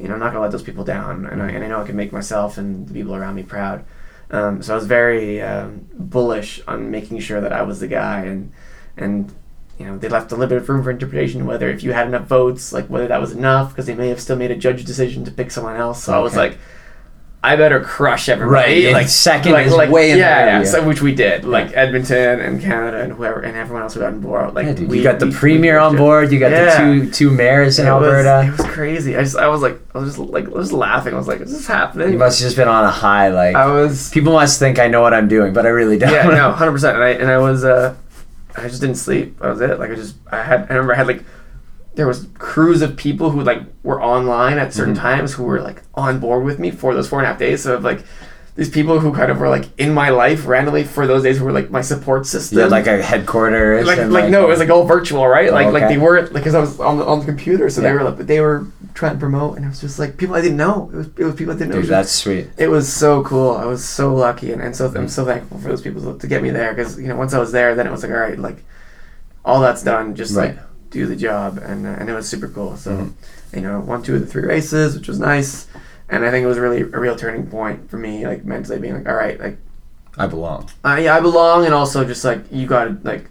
you know I'm not gonna let those people down, and I, and I know I can make myself and the people around me proud. Um, so I was very um, bullish on making sure that I was the guy, and and you know they left a little bit of room for interpretation whether if you had enough votes, like whether that was enough, because they may have still made a judge decision to pick someone else. So I was like. I better crush everybody. Right, like second is way in yeah, yeah, so, which we did. Like Edmonton and Canada and whoever and everyone else who got on board. Like Yeah, dude, we, you got the we- premier we on board. You got Yeah. the two two mayors in It was- Alberta. it was crazy. I just, I was like, I was just like, I was laughing. I was like, is this happening? you must have just been on a high. Like I was, people must think I know what I'm doing, but I really don't. yeah, no, hundred percent. And I, and I was, uh, I just didn't sleep. That was it. Like I just, I had, I remember I had like, there was crews of people who like were online at certain Mhm. times who were like on board with me for those four and a half days. So like. These people who kind of were like in my life randomly for those days who were like my support system. Had like a headquarters. like, and like no, it was like all virtual, right? Oh, Like like they were like because I was on the on the computer, so they were like they were trying to promote, and it was just like people I didn't know. It was it was people I didn't know. Dude, that's sweet. it was so cool. I was so lucky, and, and so Mm. I'm so thankful for those people to, to get me there. Because you know, once I was there, then it was like, all right, like all that's done. Just Right. like do the job, and uh, and it was super cool. So Mhm. you know, won two of the three races, which was nice, and I think it was really a real turning point for me, like mentally being like, all right, like I belong. I I belong, and also just like you gotta like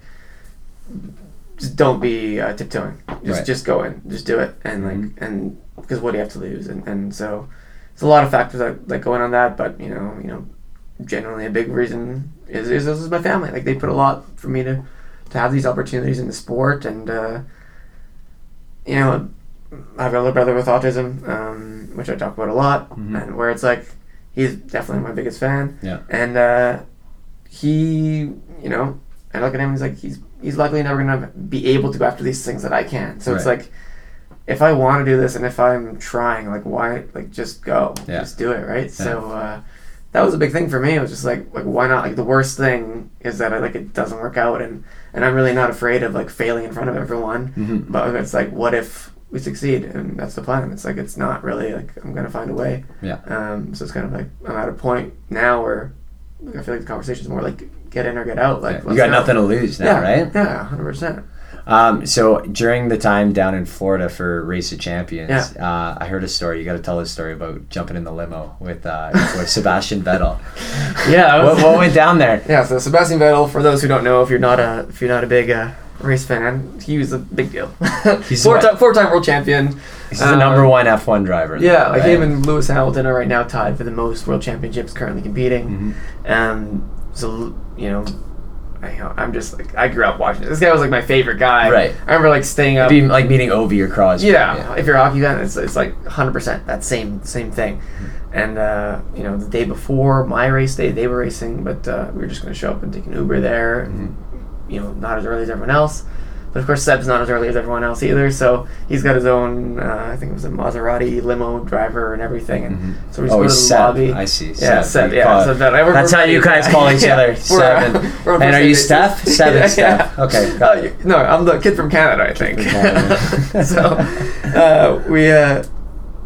just don't be uh, tiptoeing. Just Right. just go in, just do it, and like and because what do you have to lose? And and so it's a lot of factors that that go in on that, but you know you know generally a big reason is is this is my family. Like they put a lot for me to to have these opportunities in the sport, and uh, you know I have a little brother with autism, um, which I talk about a lot, Mhm. and where it's like he's definitely my biggest fan. Yeah. And uh, he, you know, I look at him. He's like he's he's likely never gonna be able to go after these things that I can. So it's like if I want to do this and if I'm trying, like why, like just go, Yeah. just do it, right? So uh, that was a big thing for me. It was just like like why not? Like the worst thing is that I, like it doesn't work out, and and I'm really not afraid of like failing in front of everyone. Mhm. But it's like what if we succeed and that's the plan it's like it's not really like i'm gonna find a way Yeah. um so it's kind of like i'm at a point now where like, i feel like the conversation is more like get in or get out like Yeah. You got go. nothing to lose now, yeah right? yeah 100% Um, so during the time down in Florida for Race of Champions, uh, I heard a story. You got to tell a story about jumping in the limo with uh, with Sebastian Vettel. yeah I What, what went down there? yeah so sebastian vettel for those who don't know if you're not a if you're not a big uh, race fan he was a big deal He's four time four time world champion He's the Um, number one F1 driver. yeah like right? him and lewis hamilton are right now tied for the most world championships currently competing Mhm. Um, so you know, I, I'm just like I grew up watching. it. This guy was like my favorite guy. Right. I remember like staying up. Be like meeting Ovi or Crosby. yeah, if you're a hockey fan, it's, it's like 100 percent that same same thing. Mm-hmm. And uh, you know, the day before my race day, they were racing, but uh, we were just going to show up and take an Uber there. Mm-hmm. And, you know, not as early as everyone else. But of course, Seb's not as early as everyone else either. So he's got his own. Uh, I think it was a Maserati limo driver and everything. And Mhm. so we just Oh, go to the Seb. lobby. I see. Yeah, Seb. Seb. Yeah, so that, That's how you guys call each other. Seb. uh, and- are you Steph? Seb Yeah, Steph. yeah. Okay, got Uh, it. no, I'm the kid from Canada, I think. Canada. so uh, we uh,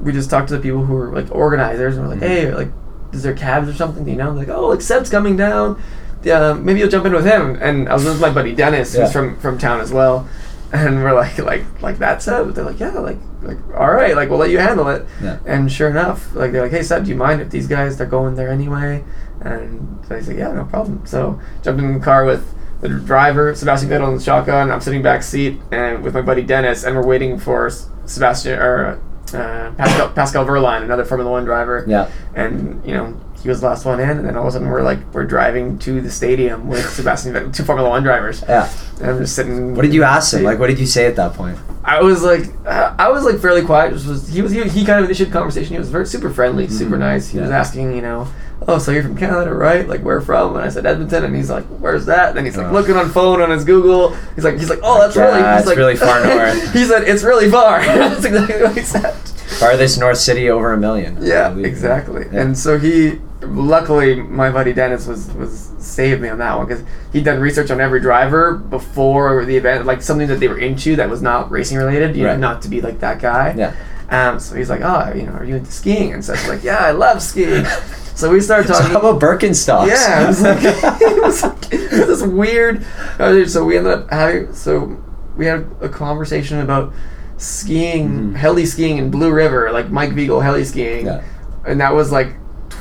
we just talked to the people who were like organizers, and we're like, Mhm. hey, like, is there cabs or something? Do you know? Like, oh, like Seb's coming down. Uh, maybe you'll jump in with him. And I was with my buddy Dennis, Yeah. who's from from town as well. And we're like, like, like that's Seb. They're like, yeah, like, like, all right, like we'll let you handle it. Yeah. And sure enough, like they're like, hey Seb, do you mind if these guys they're going there anyway? And I said, yeah, no problem. So jumped in the car with the driver, Sebastian Vettel and the shotgun. I'm sitting back seat and with my buddy Dennis, and we're waiting for Sebastian or uh, Pascal, Pascal Wehrlein, another Formula One driver. Yeah. And you know he was the last one in, and then all of a sudden we're like we're driving to the stadium with Sebastian two Formula One drivers. Yeah. And I'm just sitting. What did you ask him? Like, what did you say at that point? I was like, uh, I was like fairly quiet. Just was he was he, he kind of initiated conversation. He was very super friendly, super Mhm. nice. He was asking, you know, oh, so you're from Canada, right? Like where from? And I said Edmonton, and he's like, where's that? Then he's like Oh. looking on phone on his Google. He's like, he's like, oh, that's really, Yeah, he's it's like, really far north. he said it's really far. that's exactly what he said. Farthest North City over a million. Yeah, exactly. Yeah. And so he, luckily, my buddy Dennis was was saved me on that one because he'd done research on every driver before the event, like something that they were into that was not racing related. You Right. know, not to be like that guy. Yeah. Um. So he's like, oh, you know, are you into skiing? And so I like, yeah, I love skiing. So we started So talking. how about Birkenstocks? Yeah, it was like it was, like, it was this weird. uh, So we ended up having so we had a conversation about skiing, Mhm. heli skiing in Blue River, like Mike Wiegele heli skiing, Yeah. and that was like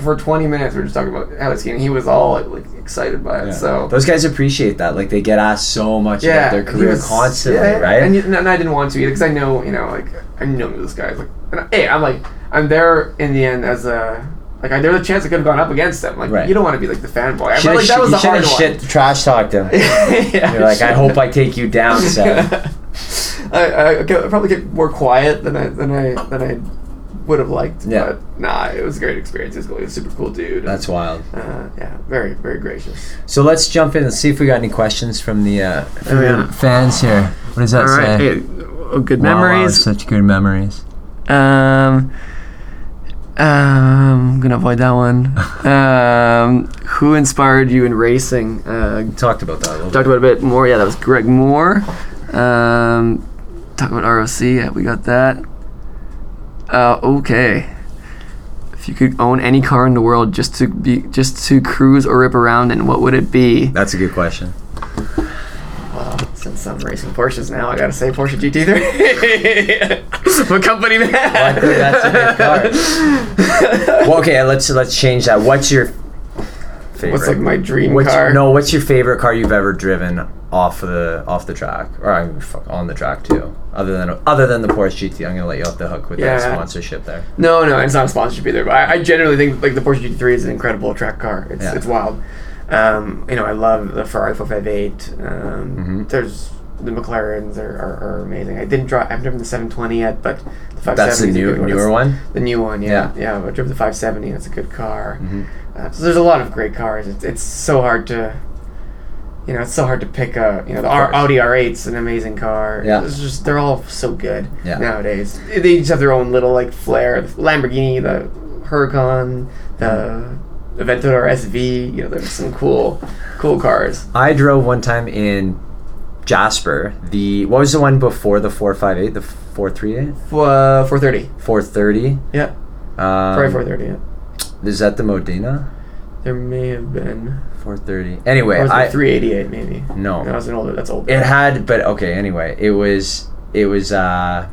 for 20 minutes we were just talking about heli skiing. He was all like, excited by it. Yeah. So those guys appreciate that. Like they get asked so much yeah, about their career was- constantly, yeah, right? And, and I didn't want to either because I know, you know, like I know this guy. Like, and I, hey, I'm like, I'm there in the end as a. Like I, there was a chance I could have gone up against them. Like Right. you don't want to be like the fanboy. I felt Should've like that was the hard should've one. shit trash talked him. yeah, You're like, I hope I take you down, Seth. I, I, kept- I probably get more quiet than I than I than I would have liked. Yeah. But nah, it was a great experience. He was, cool. He a super cool dude. That's wild. uh, yeah, very very gracious. So let's jump in and see if we got any questions from the uh, from Oh, yeah. the fans here. What does that All right, say? hey, oh, good Wow, wow, memories. such good memories. Um, um, I'm gonna avoid that one. um, who inspired you in racing? Uh, Talked about that a little talked about a bit more. Yeah, that was Greg Moore. Um, talk about ROC. Yeah, we got that. Uh, okay. If you could own any car in the world just to be just to cruise or rip around in, what would it be? That's a good question. Well, since I'm racing Porsches now, I gotta say Porsche GT3. what company, man? Well, I think that's a good car. Well, okay, let's let's change that. What's your favorite? What's like my dream What's, car? No, what's your favorite car you've ever driven off the off the track, or I mean, fuck, on the track too? Other than other than the Porsche GT, I'm gonna let you off the hook with that sponsorship there. No, no, it's not a sponsorship either. But I, I generally think like the Porsche GT3 is an incredible track car. It's Yeah. it's wild. Um, you know, I love the Ferrari 458. Um, Mhm. There's the McLarens are, are, are amazing. I didn't drive. I've driven the 720 yet, but the 570 That's the is a new one. newer one. The new one, yeah, Yeah. yeah. I drove the 570. It's a good car. Mhm. Uh, so there's a lot of great cars. It's, it's so hard to, you know, it's so hard to pick a, you know, the R-. Audi R8's an amazing car. Yeah. It's just they're all so good Yeah. nowadays. They each have their own little like flair. The Lamborghini, the Huracan, the Aventador SV. You know, there's some cool, cool cars. I drove one time in Jasper. The what was the one before the 458? The 438? Uh, 430. 430. Yeah, Um, probably 430. Yeah. Is that the Modena? There may have been. 430. Anyway, Or I 388 maybe? no. That was an older. That's old. It had, but okay. Anyway, it was it was uh,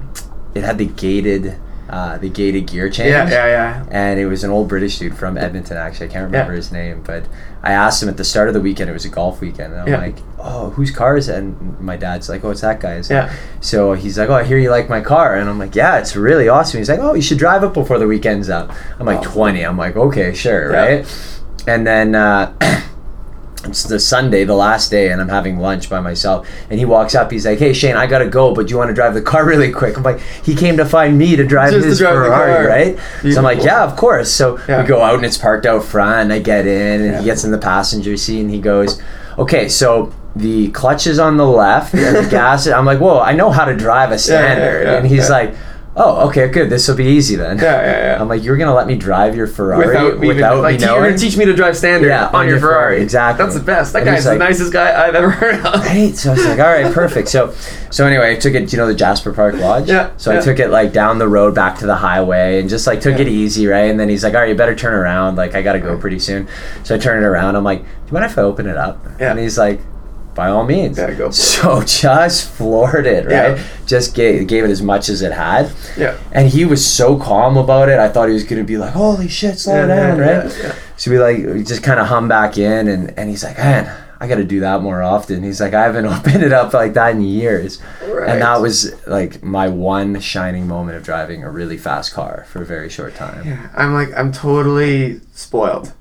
it had the gated uh, the gated gear change. yeah, yeah, yeah. And it was an old British dude from Edmonton. Actually, I can't remember Yeah. his name, but I asked him at the start of the weekend. It was a golf weekend, and I'm Yeah. like, "Oh, whose car is it?" And my dad's like, "Oh, it's that guy's." Yeah. So he's like, "Oh, I hear you like my car," and I'm like, "Yeah, it's really awesome." He's like, "Oh, you should drive it before the weekend's up." I'm like, Oh. "20." I'm like, "Okay, sure, Yeah. right?" And then. Uh, It's the Sunday, the last day, and I'm having lunch by myself. And he walks up. He's like, "Hey Shane, I gotta go, but do you want to drive the car really quick?" I'm like, "He came to find me to drive Just to drive Ferrari, car. right?" So I'm like, "Yeah, of course." So Yeah. we go out, and it's parked out front. And I get in, and Yeah. he gets in the passenger seat, and he goes, "Okay, so the clutch is on the left, and the gas." I'm like, "Whoa, I know how to drive a standard." yeah, and he's like. Oh, okay, good. This will be easy then. Yeah, yeah, yeah. I'm like, you're gonna let me drive your Ferrari without, without, even, like, me te- you're gonna teach me to drive standard Yeah, on, your Ferrari. exactly. That's the best. That And guy's the like- nicest guy I've ever heard of. Right. So I was like, all right, perfect. So, so anyway, I took it. You know the Jasper Park Lodge. Yeah, So yeah. I took it like down the road back to the highway and just like took it easy, right? And then he's like, all right, you better turn around. Like I gotta go pretty soon. So I turn it around. I'm like, do you mind if I open it up? Yeah. And he's like. By all means. Yeah, go. So just floored it, right? Yeah. Just gave, gave it as much as it had. Yeah. And he was so calm about it. I thought he was gonna be like, "Holy shit, slow Yeah, down!" yeah, right? yeah. So we like we just kind of hum back in, and and he's like, "Man, I got to do that more often." He's like, "I haven't opened it up like that in years," Right. and that was like my one shining moment of driving a really fast car for a very short time. Yeah, I'm like I'm totally spoiled.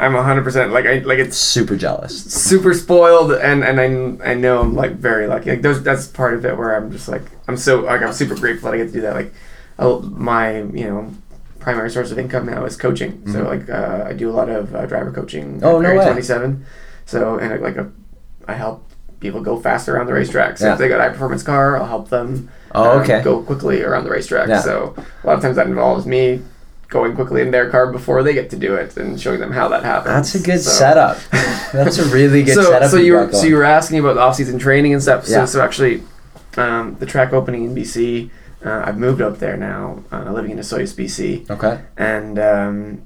I'm 100% like I like it's Super jealous. super spoiled and and I, I know I'm like very lucky. Like those that's part of it where I'm just like I'm so like I'm super grateful that I get to do that. Like my you know primary source of income now is coaching. So like uh, I do a lot of uh, driver coaching. Mm-hmm. Oh, no way. 27. So and like a, I help people go faster around the racetrack. So Yeah. if they got a high performance car, I'll help them. Oh, um, okay. go quickly around the racetrack. Yeah. So a lot of times that involves me going quickly in their car before they get to do it and showing them how that happens. That's a good So- setup. That's a really good so, setup. So you were so you were asking about the off season training and stuff. So, Yeah. so actually, um, the track opening in BC, uh, I've moved up there now, uh, living in Osoyoos, BC, okay. and um,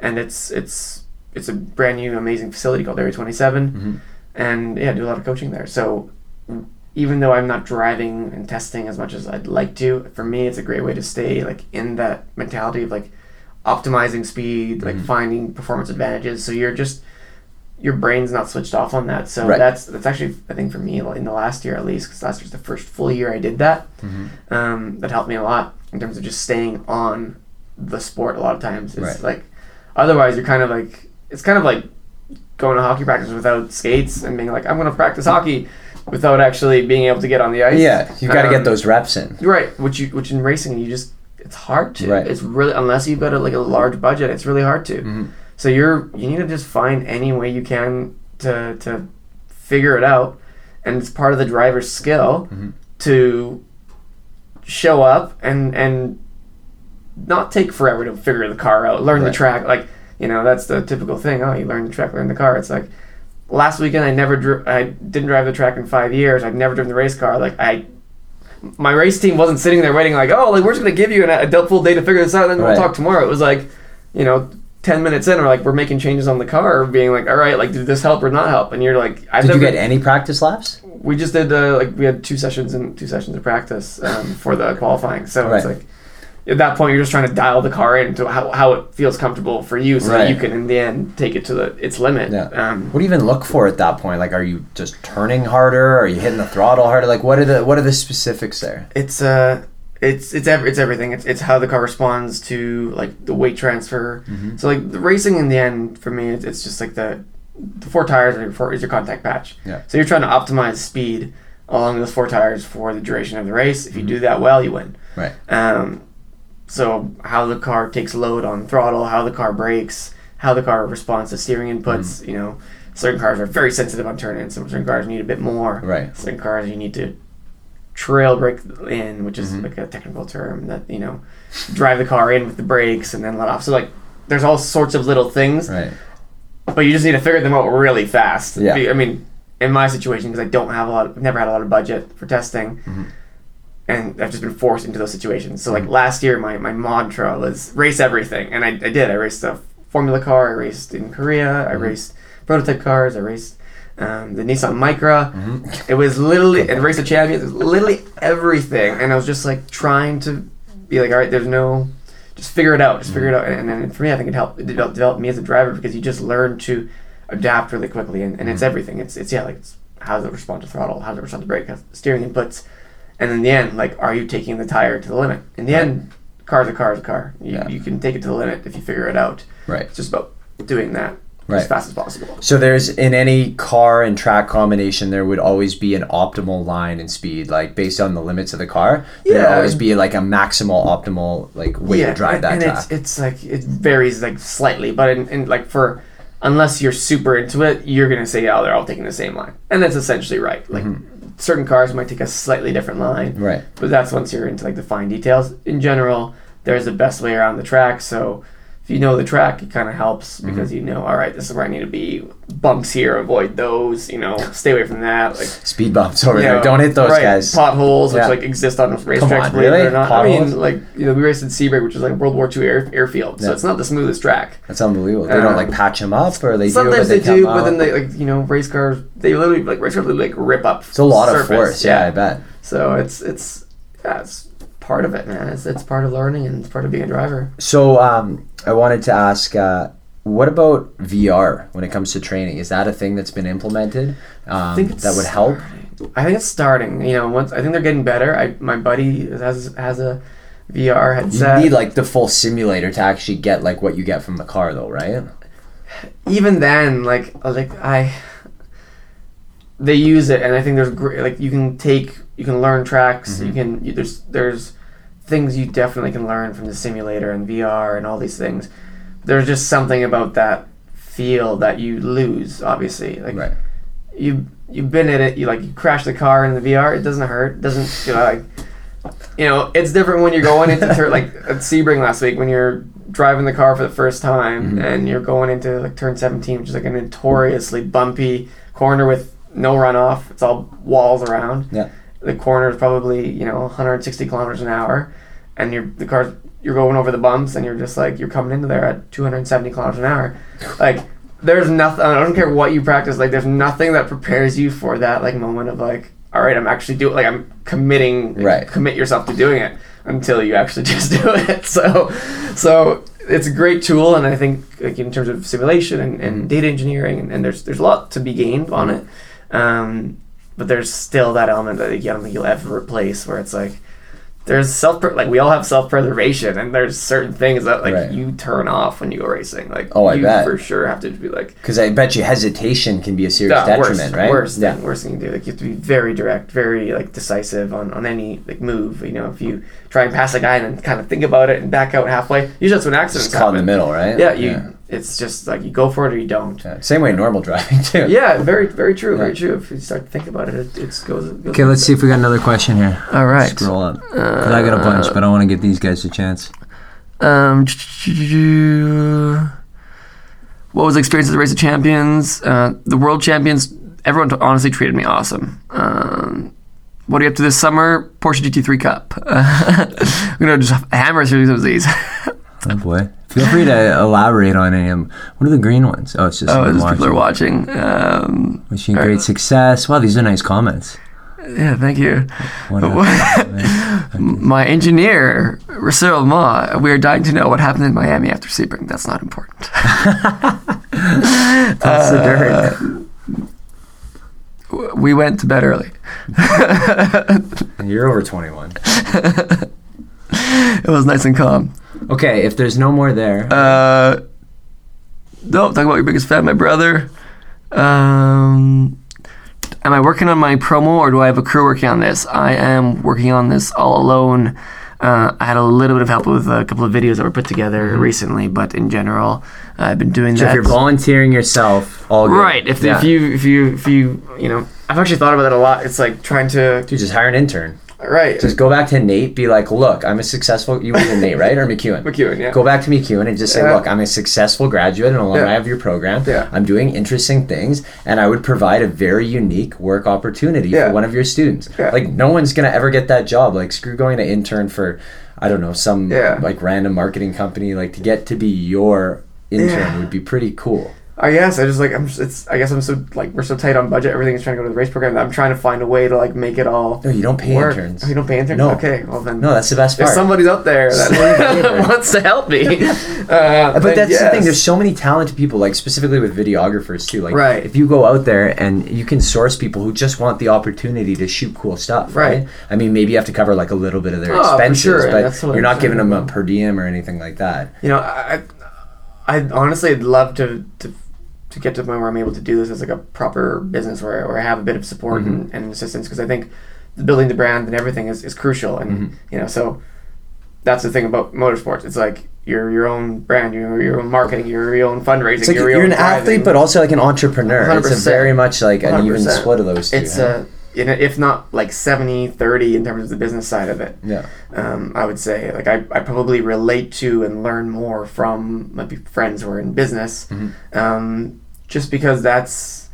and it's it's it's a brand new amazing facility called Area 27, Mhm. and yeah, I do a lot of coaching there. So even though I'm not driving and testing as much as I'd like to, for me it's a great way to stay like in that mentality of like optimizing speed, like Mhm. finding performance advantages. So you're just your brain's not switched off on that. So Right. that's that's actually I think for me in the last year at least because last year's the first full year I did that. Mhm. Um, that helped me a lot in terms of just staying on the sport. A lot of times it's Right. like otherwise you're kind of like it's kind of like going to hockey practice without skates and being like I'm going to practice hockey without actually being able to get on the ice. Yeah, you've got to Um, get those reps in. Right, which you which in racing you just it's hard to. Right. It's really unless you've got a, like a large budget, it's really hard to. Mhm. So you're you need to just find any way you can to to figure it out, and it's part of the driver's skill Mhm. to show up and and not take forever to figure the car out, learn the track. Like you know that's the typical thing. Oh, you learn the track, learn the car. It's like last weekend I never drew, I didn't drive the track in five years. I've never driven the race car. Like I my race team wasn't sitting there waiting like, oh, like we're just gonna give you an, a full day to figure this out, and then Right. we'll talk tomorrow. It was like, you know, ten minutes in, we're like, we're making changes on the car, being like, all right, like, did this help or not help? And you're like, I've Did you never. get any practice laps? we just did uh, like we had two sessions and two sessions of practice um, for the qualifying, so it's like. At that point, you're just trying to dial the car into how, how it feels comfortable for you, so that you can, in the end, take it to the its limit. Yeah. Um, What do you even look for at that point? Like, are you just turning harder? Are you hitting the throttle harder? Like, what are the what are the specifics there? it's uh it's it's ev- it's everything it's, it's how the car responds to like the weight transfer Mhm. so like the racing in the end for me it's, it's just like the the four tires are your four, is your contact patch Yeah. so you're trying to optimize speed along those four tires for the duration of the race if you do that well you win Right. um so how the car takes load on throttle how the car brakes how the car responds to steering inputs you know certain cars are very sensitive on turn ins some certain cars need a bit more Right. certain cars you need to trail brake in, which is Mhm. like a technical term that you know drive the car in with the brakes and then let off. So like there's all sorts of little things, Right. but you just need to figure them out really fast. Yeah. I mean, in my situation, because I don't have a lot, I've never had a lot of budget for testing. Mhm. And I've just been forced into those situations. So like Mhm. last year, my, my mantra was race everything, and I, I did. I raced a Formula car. I raced in Korea. I Mhm. raced prototype cars. I raced um, the Nissan Micra. Mhm. It was literally and race of champions. It was literally everything, and I was just like trying to be like, all right, there's no, just figure it out, just figure it out. And, and then for me, I think it helped it developed, developed me as a driver because you just learn to adapt really quickly, and, and it's everything. It's it's yeah, like it's how does it respond to throttle, how does it respond to brake, steering inputs, and in the end, like, are you taking the tire to the limit? In the Right. end, car's a car is a car. You, Yeah. you can take it to the limit if you figure it out. Right. It's just about doing that Right. as fast as possible. So there's in any car and track combination, there would always be an optimal line and speed, like based on the limits of the car. Yeah. There'd always be like a maximal optimal like way to drive that and track. it's it's like it varies like slightly, but in, in like for unless you're super into it, you're gonna say, oh, they're all taking the same line, and that's essentially right. Like Mm-hmm. Certain cars might take a slightly different line, Right. but that's once you're into like the fine details. In general, there's the best way around the track. So you know the track, it kind of helps Mm-hmm. because you know, all right, this is where I need to be. Bumps here, avoid those. You know, stay away from that. Like Speed bumps over you there. know, Don't hit those right, guys. Potholes, which Yeah. like exist on racetracks, on, really? not. I mean, like you know, we raced in Sebring, which is like World War II air, airfield, so it's not the smoothest track. That's unbelievable. They don't Um, like patch them up, or they Sometimes do. they, they do, but then they like you know race cars. They literally like race cars literally like rip up. It's a lot of surface. force. Yeah, I bet. So it's it's yeah, it's part of it, man. It's it's part of learning and it's part of being a driver. So um, I wanted to ask, uh, what about VR when it comes to training? Is that a thing that's been implemented um, that would help? I think it's starting. You know, once I think they're getting better. I my buddy has has a VR headset. You need like the full simulator to actually get like what you get from the car, though, right? even then, like like I, they use it, and I think there's great. Like you can take, you can learn tracks. Mm-hmm. You can you, there's there's things you definitely can learn from the simulator and VR and all these things. There's just something about that feel that you lose. Obviously, like Right. you you've been in it. You like you crash the car in the VR. It doesn't hurt. It doesn't feel like you know. It's different when you're going into tur- like at Sebring last week when you're driving the car for the first time Mhm. and you're going into like turn 17, which is like a notoriously bumpy corner with no runoff. It's all walls around. Yeah. The corner is probably you know 160 kilometers an hour, and you're the car you're going over the bumps and you're just like you're coming into there at 270 kilometers an hour, like there's nothing. I don't care what you practice. Like, there's nothing that prepares you for that like moment of like, all right, I'm actually doing. Like, I'm committing. Right. Commit yourself to doing it until you actually just do it. So, so it's a great tool, and I think like in terms of simulation and, and mm-hmm. data engineering, and, and there's there's a lot to be gained on it. Um, but there's still that element that I don't think you'll ever replace, where it's like. There's self like we all have self preservation, and there's certain things that like Right. you turn off when you go racing. Like Oh, I you bet. for sure have to be like Because I bet you hesitation can be a serious detriment, right? Worst yeah. thing, worst thing you can do. Like you have to be very direct, very like decisive on, on any like move. You know, if you try and pass a guy and then kind of think about it and back out halfway, usually that's when accidents Just caught in the middle, right? Yeah, you. It's just like you go for it or you don't. Yeah. Same way normal driving too. Yeah, very very true, very true. If you start to think about it, it, it goes. It goes Okay, let's see if we got another question here. All right. Scroll up. 'Cause I got a bunch, but I want to give these guys a chance. Um, what was the experience of the race of champions? Uh, the world champions. Everyone t- honestly treated me awesome. Um, what are you up to this summer? Porsche GT3 Cup. I'm gonna just hammer through some of these. Oh boy. Feel free to elaborate on any of them. What are the green ones? Oh, it's just oh, those people are watching. Um, Wishing great success. Wow, these are nice comments. yeah, thank you. My engineer, Cyril Ma, we are dying to know what happened in Miami after Sebring. That's not important. That's the dirt. We went to bed early. And you're over 21. It was nice and calm. Okay, if there's no more there, Uh, no, talk about your biggest fan, my brother. Um, am I working on my promo or do I have a crew working on this? I am working on this all alone. Uh, I had a little bit of help with a couple of videos that were put together recently, but in general, I've been doing so that. if you're volunteering yourself, all good. right. If, Yeah. if you if you if you you know, I've actually thought about that a lot. It's like trying to Dude, just hire an intern. Right. Just go back to NAIT, be like, look, I'm a successful. You to NAIT, right? Or MacEwan? MacEwan, yeah. Go back to MacEwan and just say, Yeah. look, I'm a successful graduate and alumni Yeah. of your program. Yeah. I'm doing interesting things, and I would provide a very unique work opportunity Yeah. for one of your students. Yeah. Like, no one's gonna ever get that job. Like, screw going to intern for, I don't know, some Yeah. like random marketing company. Like, to get to be your intern would be pretty cool. I guess I just like I'm. It's I guess I'm so like we're so tight on budget. Everything is trying to go to the race program. That I'm trying to find a way to like make it all No, you don't pay work. interns. Oh, you don't pay interns. No. Okay, well then. No, that's the best part. If somebody's out there Just leave it that wants to help me, uh, But that's the thing. There's so many talented people, like specifically with videographers too. Like, Right. if you go out there and you can source people who just want the opportunity to shoot cool stuff, right? Right. I mean, maybe you have to cover like a little bit of their Oh, expenses, sure, but you're I'm not giving them a per diem or anything like that. you know, I, I honestly I'd love to, to to get to the point where I'm able to do this as like a proper business where, where I have a bit of support and, and assistance because I think the building the brand and everything is, is crucial and you know so that's the thing about motorsports it's like you're your own brand you're your own marketing you're your own fundraising It's like you're, you're, your an driving. athlete, but also like an entrepreneur. It's a 100%. very much like an even 100%. split of those two. it's huh? a you know, if not like 70 30 in terms of the business side of it Yeah. um, I would say like I, I probably relate to and learn more from my friends who are in business Mm-hmm. um, just because that's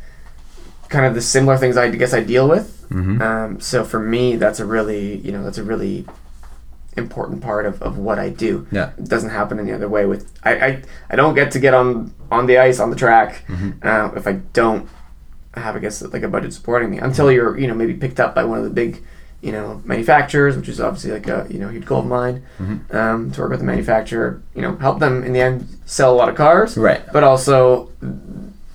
kind of the similar things I guess I deal with Mm-hmm. um, so for me that's a really you know that's a really important part of, of what I do Yeah. it doesn't happen any other way with I, I, I don't get to get on on the ice on the track Mm-hmm. uh, if I don't have I guess like a budget supporting me until you're you know maybe picked up by one of the big you know manufacturers which is obviously like a you know huge gold mine Mm-hmm. um, to work with the manufacturer you know help them in the end sell a lot of cars Right. but also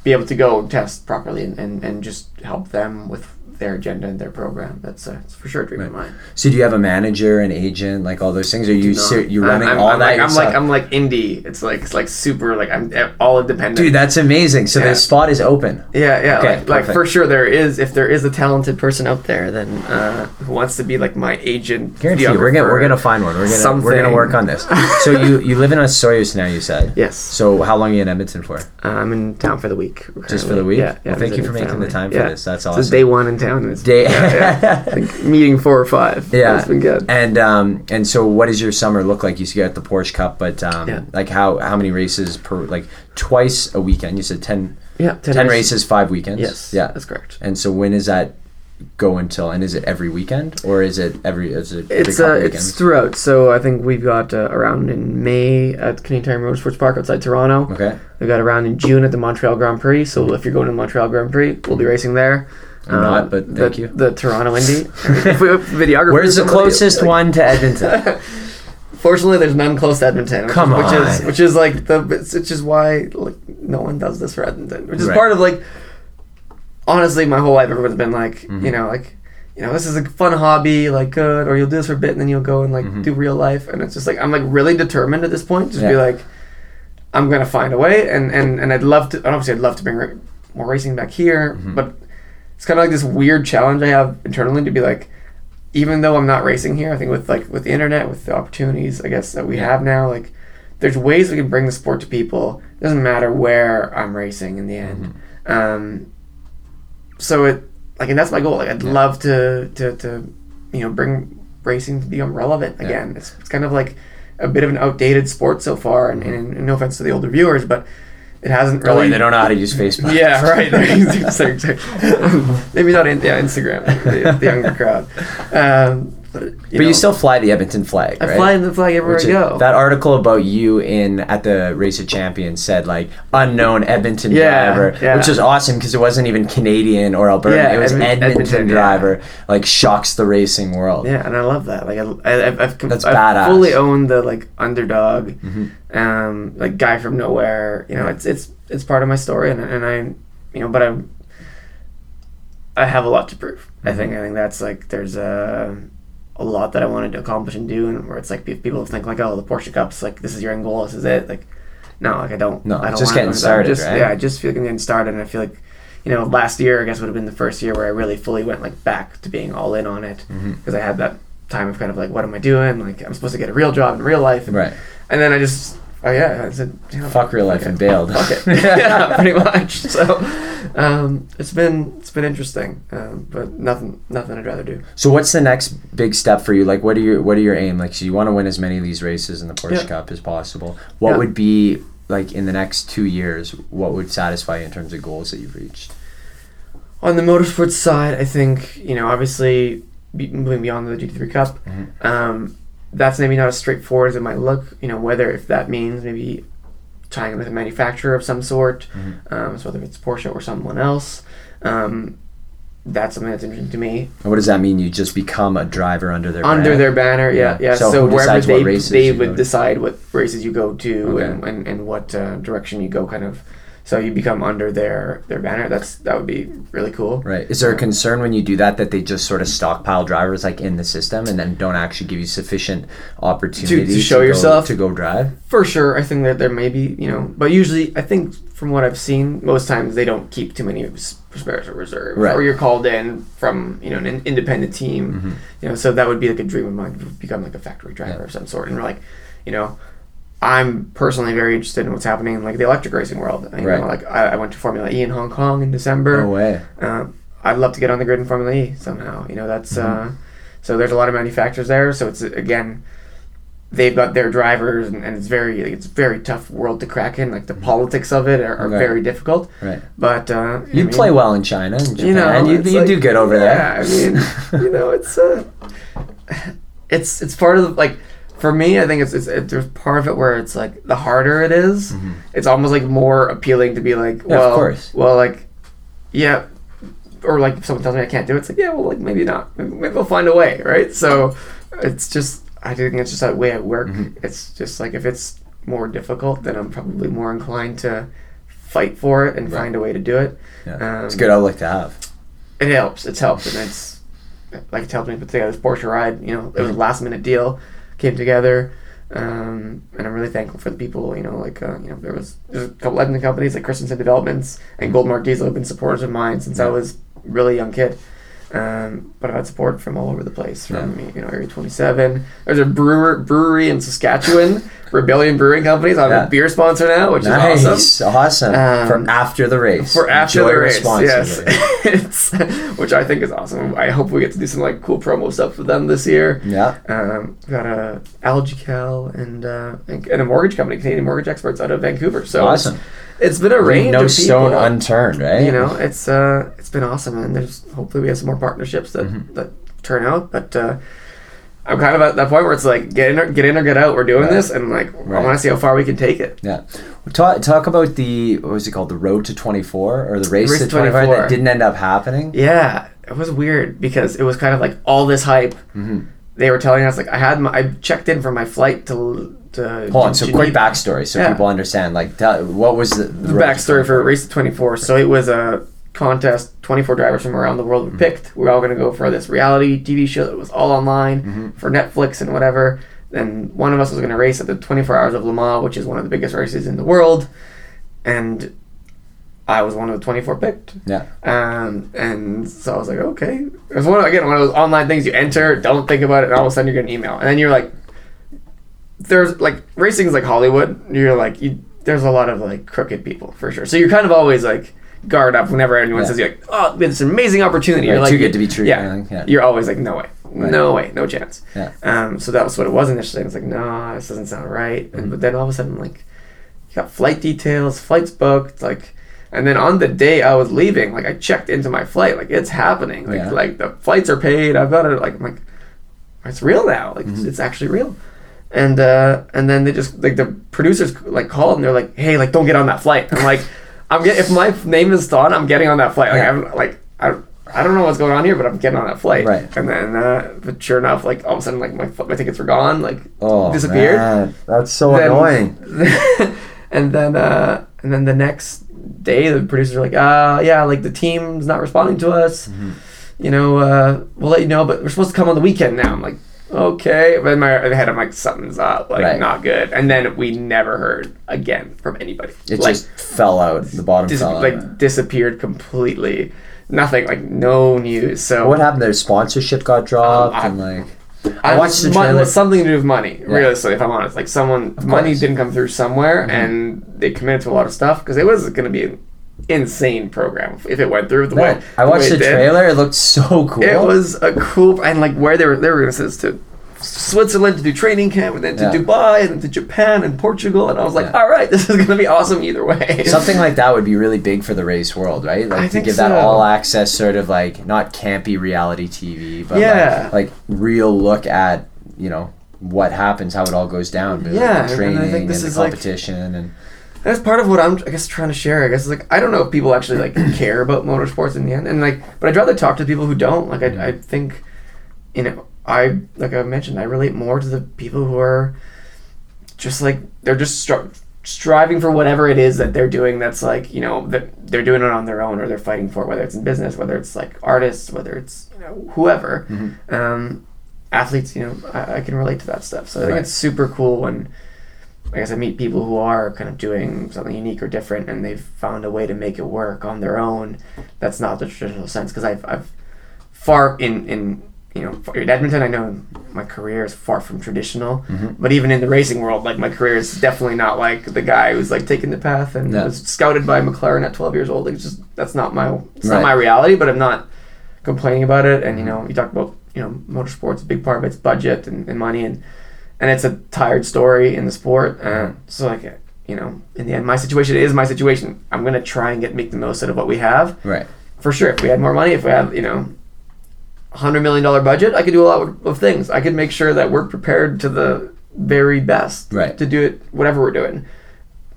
be able to go test properly and, and, and just help them with their agenda and their program that's, uh, it's for sure a dream of mine So do you have a manager, an agent, like all those things? Are you ser- you running I'm, all I'm that like, I'm like I'm like indie. It's like it's like super like I'm eh, all independent. Dude, that's amazing. So Yeah. the spot is open. yeah, yeah. Okay, like, like for sure, there is if there is a talented person out there, then uh, who wants to be like my agent. Guarantee you, we're gonna we're gonna find one. We're gonna we're gonna work on this. So you you live in a Osoyoos now, you said. Yes. So how long are you in Edmonton for? Uh, I'm in town for the week. Just for the week? Yeah. yeah Well, thank you for making the time for Yeah. this. That's This awesome. is day one in It's Day. yeah, yeah. Like meeting four or five. Yeah, it's been good. And um, and so, what does your summer look like? You got the Porsche Cup, but um, Yeah. like how how many races per like twice a weekend? You said 10, Yeah, 10 races, five weekends. Yes. Yeah. that's correct. And so, when is that go until? And is it every weekend or is it every? Is it every It's uh, it's throughout. So I think we've got uh, around in May at Canadian Tire Motorsports Park outside Toronto. okay. We've got around in June at the Montreal Grand Prix. So if you're going to the Montreal Grand Prix, we'll be racing there. I'm not, but the, thank you. The Toronto Indy. if we have videographer, Where's the closest like- one to Edmonton? Fortunately, there's none close to Edmonton. Which Come is, which is which is like the which is why like no one does this for Edmonton. Which is Right. part of like honestly, my whole life everyone's been like Mm-hmm. you know like you know this is a fun hobby like good or you'll do this for a bit and then you'll go and like Mm-hmm. do real life and it's just like I'm like really determined at this point just be like I'm gonna find a way and and and I'd love to obviously I'd love to bring more racing back here Mm-hmm. but it's kind of like this weird challenge I have internally to be like even though I'm not racing here, I think with like with the internet, with the opportunities, I guess that we have now, like there's ways we can bring the sport to people. It doesn't matter where I'm racing in the end. Mm-hmm. Um, so it like, and that's my goal. Like, I'd love to to to you know bring racing to become relevant Yeah. again. It's, it's kind of like a bit of an outdated sport so far, and, and, and no offense to the older viewers, but it hasn't Don't worry, really. they don't know how to use Facebook. Yeah, right. Maybe not in yeah, Instagram, the, the younger crowd. Um, you, But know, you still fly the Edmonton flag, I right? fly the flag everywhere Which I is- go. That article about you in at the Race of Champions said like unknown Edmonton Yeah, driver, yeah. which was awesome because it wasn't even Canadian or Alberta. Yeah, it was Edmon- Edmonton, Edmonton, yeah. driver. Like shocks the racing world. yeah, and I love that. Like I, I I've, I've, That's I've badass. Mm-hmm. fully owned the like underdog, um, like guy from nowhere. You know, it's it's it's part of my story, and and I, you know, but I'm. I have a lot to prove. I Mm-hmm. think I think that's like there's a a lot that I wanted to accomplish and do, and where it's like people think like, oh, the Porsche Cup's like this is your end goal, this is it. Like, no, like I don't. No, I don't just getting started, Just, right? Yeah, I just feel like I'm getting started, and I feel like, you know, last year I guess would have been the first year where I really fully went like back to being all in on it Mm-hmm. because I had that time of kind of like, what am I doing? Like, I'm supposed to get a real job in real life, and, Right. and then I just. Oh yeah, I said, you know, Fuck real life okay. and bailed. Fuck it. yeah, pretty much. So, um, it's been it's been interesting, um, but nothing nothing I'd rather do. So what's the next big step for you? Like, what are your what are your aim? Like, so you want to win as many of these races in the Porsche Yeah. Cup as possible. What Yeah. would be like in the next two years? What would satisfy you in terms of goals that you've reached? On the motorsports side, I think you know obviously moving beyond the GT3 Cup, Mhm. um, that's maybe not as straightforward as it might look. You know whether if that means maybe tying in with a manufacturer of some sort, Mm-hmm. um, so whether it's Porsche or someone else. Um, that's something that's interesting to me. And what does that mean? You just become a driver under their under brand? their banner. Yeah, Yeah. yeah. So So, wherever they they would decide what races you go to Okay. and, and, and what uh, direction you go, kind of. So you become under their their banner. That's that would be really cool. Right. Is there a concern when you do that that they just sort of stockpile drivers like in the system and then don't actually give you sufficient opportunity To- to show go- yourself? to go drive? For sure, I think that there may be you know, but usually I think from what I've seen, most times they don't keep too many spares or reserves, Right. or you're called in from you know an independent team. Mm-hmm. You know, so that would be like a dream of mine to become like a factory driver Yeah. of some sort, and like, you know. I'm personally very interested in what's happening in like the electric racing world. You Right. know, like I, I went to Formula E in Hong Kong in December. No way. Um, I'd love to get on the grid in Formula E somehow. You know, that's uh, so there's a lot of manufacturers there. So it's again, they've got their drivers, and, and it's very like, it's a very tough world to crack in. Like the politics of it are, are Right. very difficult. Right. But uh, You mean, play well in China and Japan. you know, you, you like- do good over yeah, there. I mean, you know, it's uh, it's it's part of the, like for me. I think it's, it's it, there's part of it where it's like the harder it is, it's almost like more appealing to be like, Mm-hmm. Yeah, of well, course. well, like, yeah, or like if someone tells me I can't do it, it's like, yeah, well, like maybe not, maybe, maybe we'll find a way, right? So it's just I think it's just that way at work. Mm-hmm. It's just like if it's more difficult, then I'm probably more inclined to fight for it and Right. find a way to do it. Yeah. Um, it's a good outlook to have. it helps. It's helped, and it's like it helped me put together this Porsche ride. You know, it was a last minute deal, came together, um, and I'm really thankful for the people. You know, like uh, you know, there was there's a couple Edmonton companies like Christensen Developments and Goldmark Diesel have been supporters of mine since I was a really young kid. Um, but I've had support from all over the place, from you know Area 27. There's a brewer brewery in Saskatchewan, Rebellion Brewing Companies. I'm Yeah. a beer sponsor now, which Nice, is awesome. awesome. Um, for after the race. for after Enjoy the race. Yes, it's, which I think is awesome. I hope we get to do some like cool promo stuff with them this year. Yeah. Um, got a Algical and uh, and a mortgage company, Canadian Mortgage Experts out of Vancouver. So Awesome. it's been a range no stone unturned, right? you know, it's uh, it's been awesome, and there's hopefully we have some more partnerships that Mm-hmm. that turn out. But uh, I'm kind of at that point where it's like get in or get in or get out. We're doing Right. this, and like I want to see how far we can take it. Yeah. Talk, talk about the what was it called? The road to twenty four or the race, Race to to twenty four 24. that didn't end up happening. Yeah, it was weird because it was kind of like all this hype. Mm-hmm. They were telling us like I had my I checked in for my flight to to Hold on. So quick backstory so Yeah. people understand. Like, tell, what was the, the backstory for Race to 24. So it was a contest. 24 drivers from around the world were picked. we are all going to go for this reality TV show that was all online for Netflix and whatever. Then one of us was going to race at the 24 Hours of Le Mans, which is one of the biggest races in the world, and I was one of the 24 picked. Yeah. Um, and so I was like, okay. It was one of, again one of those online things you enter, don't think about it, and all of a sudden you get an email, and then you're like, there's like racing is like Hollywood. You're like, you, there's a lot of like crooked people for sure. So you're kind of always like guard up whenever anyone Yeah. says you're like, oh, it's an amazing opportunity. Right, you're like, too good to be true Yeah, yeah. You're always like, no way, no way, no chance. Yeah. Um, so that was what it was initially. I was like, no, this doesn't sound right. Mm-hmm. And but then all of a sudden, like, you got flight details, flights booked, like, and then on the day I was leaving, like, I checked into my flight, like, it's happening, like, Yeah. like the flights are paid. I've got it, like, I'm like, it's real now, like, Mm-hmm. it's, it's actually real. And uh, and then they just like the producers like called and they're like, hey, like, don't get on that flight. I'm like, I'm get if my name is on, I'm getting on that flight. Like, Yeah. I'm like, I. I don't know what's going on here, but I'm getting on that flight. Right. And then, uh, but sure enough, like all of a sudden, like my my tickets were gone, like Oh, disappeared. man. That's so Then- annoying. and then, uh, and then the next day, the producers are like, uh, yeah, like the team's not responding to us. Mm-hmm. You know, uh, we'll let you know, but we're supposed to come on the weekend now. I'm like, okay. But in my head, I'm like, something's up, like Right. not good. And then we never heard again from anybody. It like, just fell out. The bottom dis- fell out. like disappeared completely. Nothing, like no news. So what happened? Their sponsorship got dropped, I- and like I watched the mon- trailer. something to do with money, realistically, if I'm honest. Like someone, money course. Mm-hmm. didn't come through somewhere, and they committed to a lot of stuff because it was going to be an insane program if it went through the way. I watched way the it did. trailer. It looked so cool. It was a cool and like where they were. They were going to send us to Switzerland to do training camp, and then to Yeah. Dubai, and then to Japan and Portugal, and I was like, Yeah. all right, this is going to be awesome either way. Something like that would be really big for the race world, right? Like I to give that all access sort of like not campy reality TV, but Yeah. like, like real look at you know what happens, how it all goes down, like, Yeah, the and I training think and the is, like- competition, and That's part of what I'm, I guess, trying to share. I guess like I don't know if people actually like care about motorsports in the end, and like, but I'd rather talk to people who don't. Like, I, mm. I think, you know, I like I mentioned, I relate more to the people who are just like they're just stri- striving for whatever it is that they're doing. That's like you know that they're doing it on their own or they're fighting for, whether it's in business, whether it's like artists, whether it's you know whoever. Um, athletes, you know, I, I can relate to that stuff. So I think Right. it's super cool when I guess I meet people who are kind of doing something unique or different, and they've found a way to make it work on their own. That's not the traditional sense because I've, I've far in in you know, for- in Edmonton, I know my career is far from traditional, Mm-hmm. but even in the racing world, like my career is definitely not like the guy who's like taking the path and Yeah. was scouted by McLaren at 12 years old. Like, it's just that's not my it's Right. not my reality, but I'm not complaining about it. And you Mm-hmm. know, you talk about you know, motorsports, a big part of it's budget and, and money, and and it's a tired story in the sport. Uh, Mm-hmm. so like, you know, in the end, my situation is my situation. I'm gonna try and get make the most out of what we have Right. for sure. If we had more money, if we had you know, hundred million dollar budget, I could do a lot of, things. I could make sure that we're prepared to the very best Right. to do it, whatever we're doing.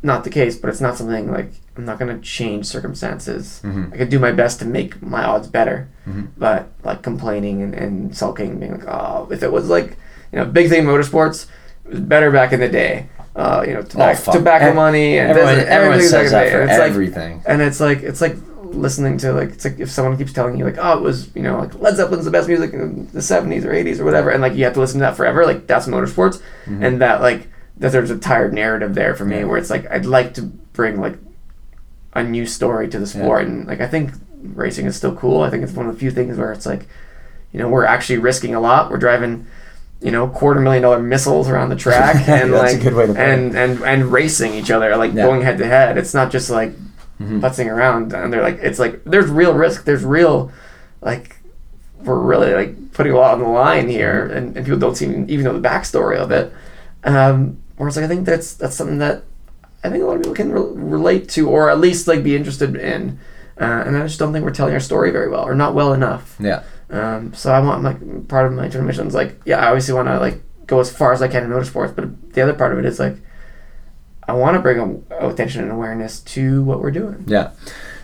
Not the case, but it's not something like I'm not gonna change circumstances. Mhm. I could do my best to make my odds better, Mhm. but like complaining and, and sulking, being like, oh, if it was like you know, big thing in motorsports, it was better back in the day. Uh, you know, tobacco, fuck. tobacco money and Everyone, everyone says that for And it's like- everything. and it's like it's like listening to like it's like if someone keeps telling you like oh it was you know like Led Zeppelin's the best music in the 70s or 80s or whatever and like you have to listen to that forever like that's motorsports and that like that there's a tired narrative there for me Mm-hmm. Yeah. where it's like I'd like to bring like a new story to the sport and like I think racing is still cool I think it's one of the few things where it's like you know we're actually risking a lot we're driving you know quarter million dollar missiles around the track and That's a like good way to put and and and racing each other like Yeah. going head to head it's not just like Mhm. putzing around and they're like it's like there's real risk. There's real like we're really like putting a lot on the line here and, and people don't seem even know the backstory of it. Um whereas like i think that's that's something that i think a lot of people can re- relate to or at least like be interested in. Uh, and i just don't think we're telling our story very well or not well enough. Yeah. um, so I want like part of my internal mission is like yeah I obviously want to like go as far as I can in motorsports, but the other part of it is like I want to bring attention and awareness to what we're doing. Yeah.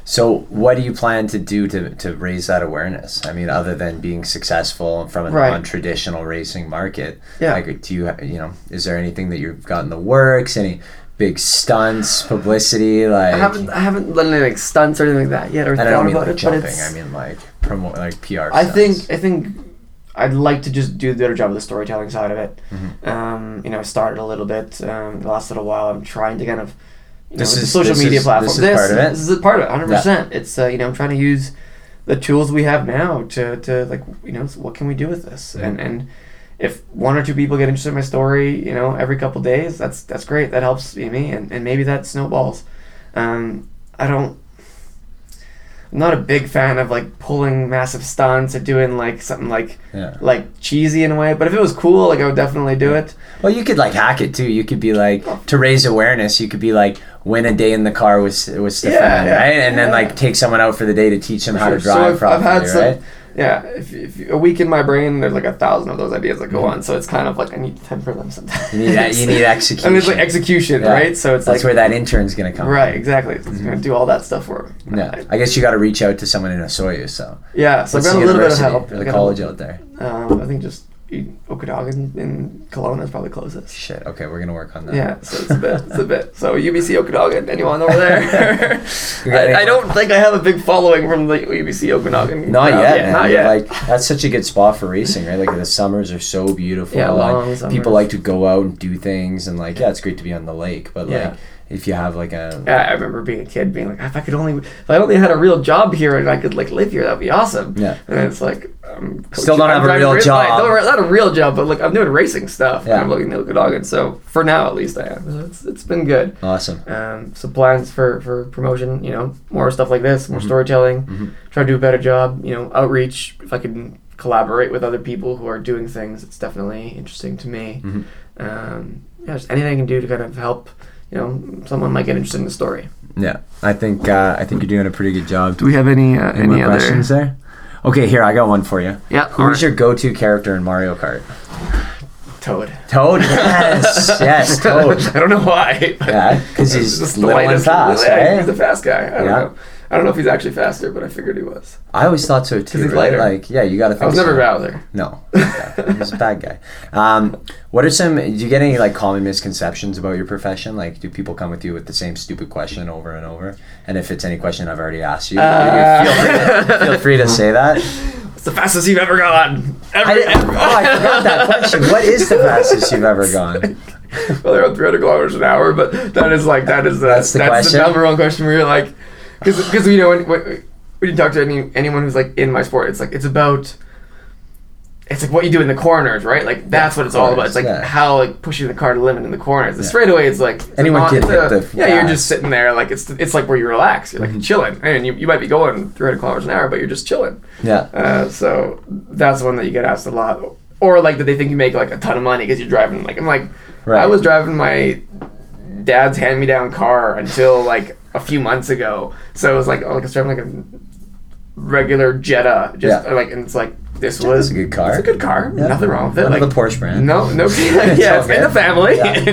So, what do you plan to do to, to raise that awareness? I mean, other than being successful from a Right. non-traditional racing market, Yeah. like, do you you know, is there anything that you've got in the works? Any big stunts, publicity? Like, I haven't I haven't done any like stunts or anything like that yet or thought don't mean about like it, jumping. but it's, I mean like promote, like PR. I think. I think I'd like to just do the better job of the storytelling side of it. Mhm. Um, you know, I started a little bit um, the last little while. I'm trying to kind of you know, This the is- social this media is- platform. this is part of it? This is a part of it, 100. percent It's uh, you know I'm trying to use the tools we have now to, to like you know what can we do with this Mm-hmm. and and if one or two people get interested in my story you know every couple days that's that's great that helps me and, and maybe that snowballs um, I don't I'm not a big fan of like pulling massive stunts or doing like something like Yeah. like cheesy in a way but if it was cool like I would definitely do it Well, you could like hack it too. You could be like oh. to raise awareness. You could be like win a day in the car with with Stefan, Yeah, yeah, right? And then like take someone out for the day to teach them how to drive So I've, I've properly, had some, right? Yeah. If, if a week in my brain, there's like a thousand of those ideas that go Mhm. on. So it's kind of like I need to temper them sometimes. You need that. You need execution. and it's like execution, Yeah. right? So it's That's like where that intern's gonna come. right, exactly. It's gonna do all that stuff for me. Yeah. I guess you got to reach out to someone in Osoyoos. So Yeah. So I've got a little bit of help. or the got a- college out there. Um, I think just Okanagan in Kelowna is probably closest. Shit. Okay, we're gonna work on that. Yeah, so it's a bit, it's a bit. So UBC Okanagan, anyone over there? I, I don't think I have a big following from the UBC Okanagan. Not crowd yet, Yeah. Not yet. Like that's such a good spot for racing, right? Like the summers are so beautiful. Yeah, like, long summers. People like to go out and do things, and like yeah, it's great to be on the lake, but Yeah. like if you have like a Yeah, I remember being a kid, being like, if I could only, if I only had a real job here and I could like live here, that'd be awesome. Yeah. And it's like, I'm Still don't I'm have a real job. Don't- a real job, but like I'm doing racing stuff. Yeah. And I'm looking at Okanagan, so for now at least I am. It's it's been good. awesome. Um, so plans for for promotion, you know, more stuff like this, more Mhm. storytelling. Mhm. Try to do a better job, you know, outreach. If I can collaborate with other people who are doing things, it's definitely interesting to me. Mhm. Um, yeah, just anything I can do to kind of help. You know, someone might get interested in the story. Yeah, I think uh, I think you're doing a pretty good job. Do we have any uh, Any, more questions there? Okay, here I got one for you. Yeah. Who's your go-to character in Mario Kart? Toad? Toad. Yes, yes, Toad. I don't know why. Yeah, because he's the little and fast, yeah, right? He's a fast guy. I don't Yeah. I don't know if he's actually faster, but I figured he was. I always thought so too. right? lighter. Like, yeah, you got to think. I was never Bowser. No, he's a bad guy. Um, what are some? Do you get any like common misconceptions about your profession? Like, do people come with you with the same stupid question over and over? And if it's any question I've already asked you, Uh, feel, free to, feel free to say that. It's the fastest you've ever gone. Ever, I, ever. oh, I forgot that question. What is the fastest you've ever gone? well, they're on 300 kilometers an hour, but that is like that is the, That's that's the the, number one question. Where you're like, because you know when, when you talk to any anyone who's like in my sport, it's like it's about it's like what you do in the corners, right? Like that's what it's all about. It's like yeah. how like pushing the car to limit in the corners. The straightaway, it's like Anyone non- can hit the yeah. You're just sitting there, like it's it's like where you relax. You're like Mm-hmm. chilling, and you, you might be going 300 kilometers an hour, but you're just chilling. Yeah. Uh, so that's one that you get asked a lot. Or like that they think you make like a ton of money because you're driving. Like I'm like, Right. I was driving my dad's hand me down car until like a few months ago. So it was like oh, like driving like a regular Jetta. Just Yeah. like and it's like this was a good car. It's a good car. Yeah. Nothing wrong with it. Like the Porsche brand. No, no. Yeah, all it's in the family. Yeah.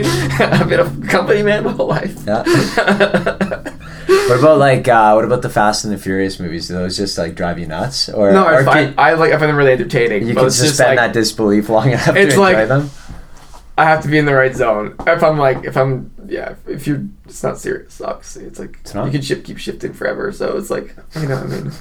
I've been a company man my whole life. Yeah. What about like uh, what about the Fast and the Furious movies? Do those just like drive you nuts? Or no, or I find can- I like I find them really entertaining. you can suspend like, that disbelief long enough to It's enjoy like- them. I have to be in the right zone. If I'm like, if I'm, yeah, if you're, it's not serious. Obviously, it's like not? you can shift, keep shifting forever. So it's like, you know, what I mean,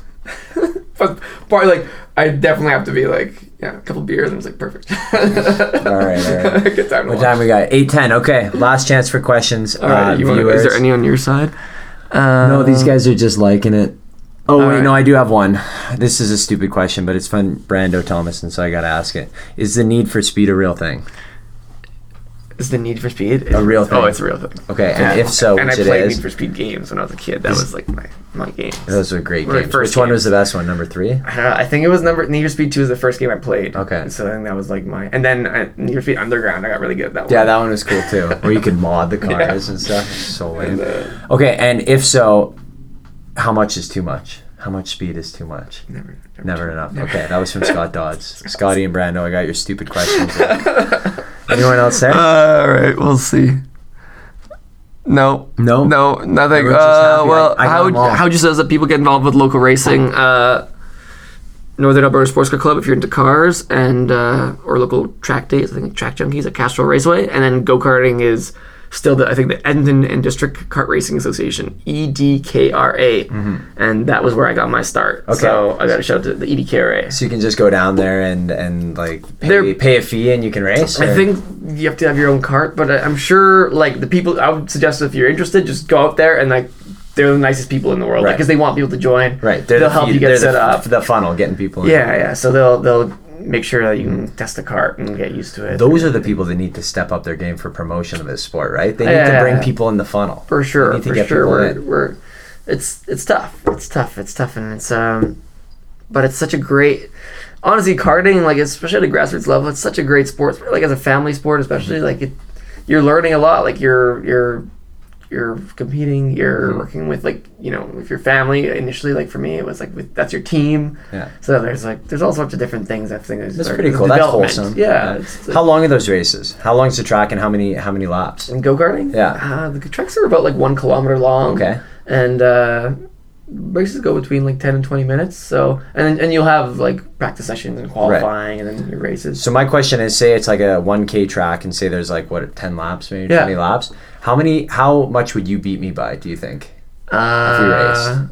but part like I definitely have to be like, yeah, a couple beers and it's like perfect. All right, all right. Good time What watch. time we got? Eight ten. Okay, last chance for questions. All right, uh, you wanna, is there any on your side? Uh, No, these guys are just liking it. Oh wait, right. no, I do have one. This is a stupid question, but it's fun. Brando Thomas, and so I gotta ask it. Is the need for speed a real thing? Is the Need for Speed A real thing. Oh, it's a real thing. Okay, and if so, and I which it played is. Need for Speed games when I was a kid. That was like my my game. Those were great games. first Which one was the best one? Number three. Uh, I think it was number Need for Speed Two was the first game I played. Okay. So I think that was like my, and then uh, Need for Speed Underground. I got really good at that one. Yeah, that one was cool too. Where you could mod the cars and stuff. So lame. And, uh, Okay, and if so, how much is too much? How much speed is too much? never, Never enough. Okay, that was from Scott Dodds. Scotty and Brando, I got your stupid questions. Anyone else there? Uh, all right, we'll see. No, No? no, nothing. Uh, well, I- I how how just says that people get involved with local racing. Uh, Northern Alberta Sports Car Club if you're into cars, and uh, or local track days. I think Track Junkies at Castrol Raceway, and then go karting is still the I think the Edmonton and District Kart Racing Association EDKRA, and that was where I got my start. Mm-hmm. Okay. So I got to shout out to the EDKRA. So you can just go down there and and like pay, They're- pay a fee and you can race. I think you have to have your own cart, but I- I'm sure like the people. I would suggest if you're interested, just go out there and like they're the nicest people in the world Right. because they want people to join. right. They're they'll the, help you get set the, up. The funnel, getting people. in. Yeah, yeah. So they'll they'll make sure that you can test the cart and get used to it. Those are the people that need to step up their game for promotion of this sport, right? They need to bring people in the funnel. for sure, They need to for get sure. people We're, in. we're it's it's tough. It's tough. It's tough, and it's um, but it's such a great. Honestly, karting, like especially at a grassroots level, it's such a great sport. Like as a family sport, especially like it, you're learning a lot. Like you're you're you're competing. You're Mm-hmm. working with like you know with your family. Initially, like for me, it was like with that's your team. Yeah. So there's like there's all sorts of different things. I think That's pretty cool. That's wholesome. Yeah. It's, How long are those races? How long's the track and how many how many laps? And go karting. Yeah. Uh, the tracks are about like one kilometer long. Okay. And uh, races go between like ten and twenty minutes. So and and you'll have like practice sessions and qualifying and then your races. So my question is, say it's like a 1K track, and say there's like what 10 laps, maybe Yeah. 20 laps. How many? How much would you beat me by? Do you think? Uh,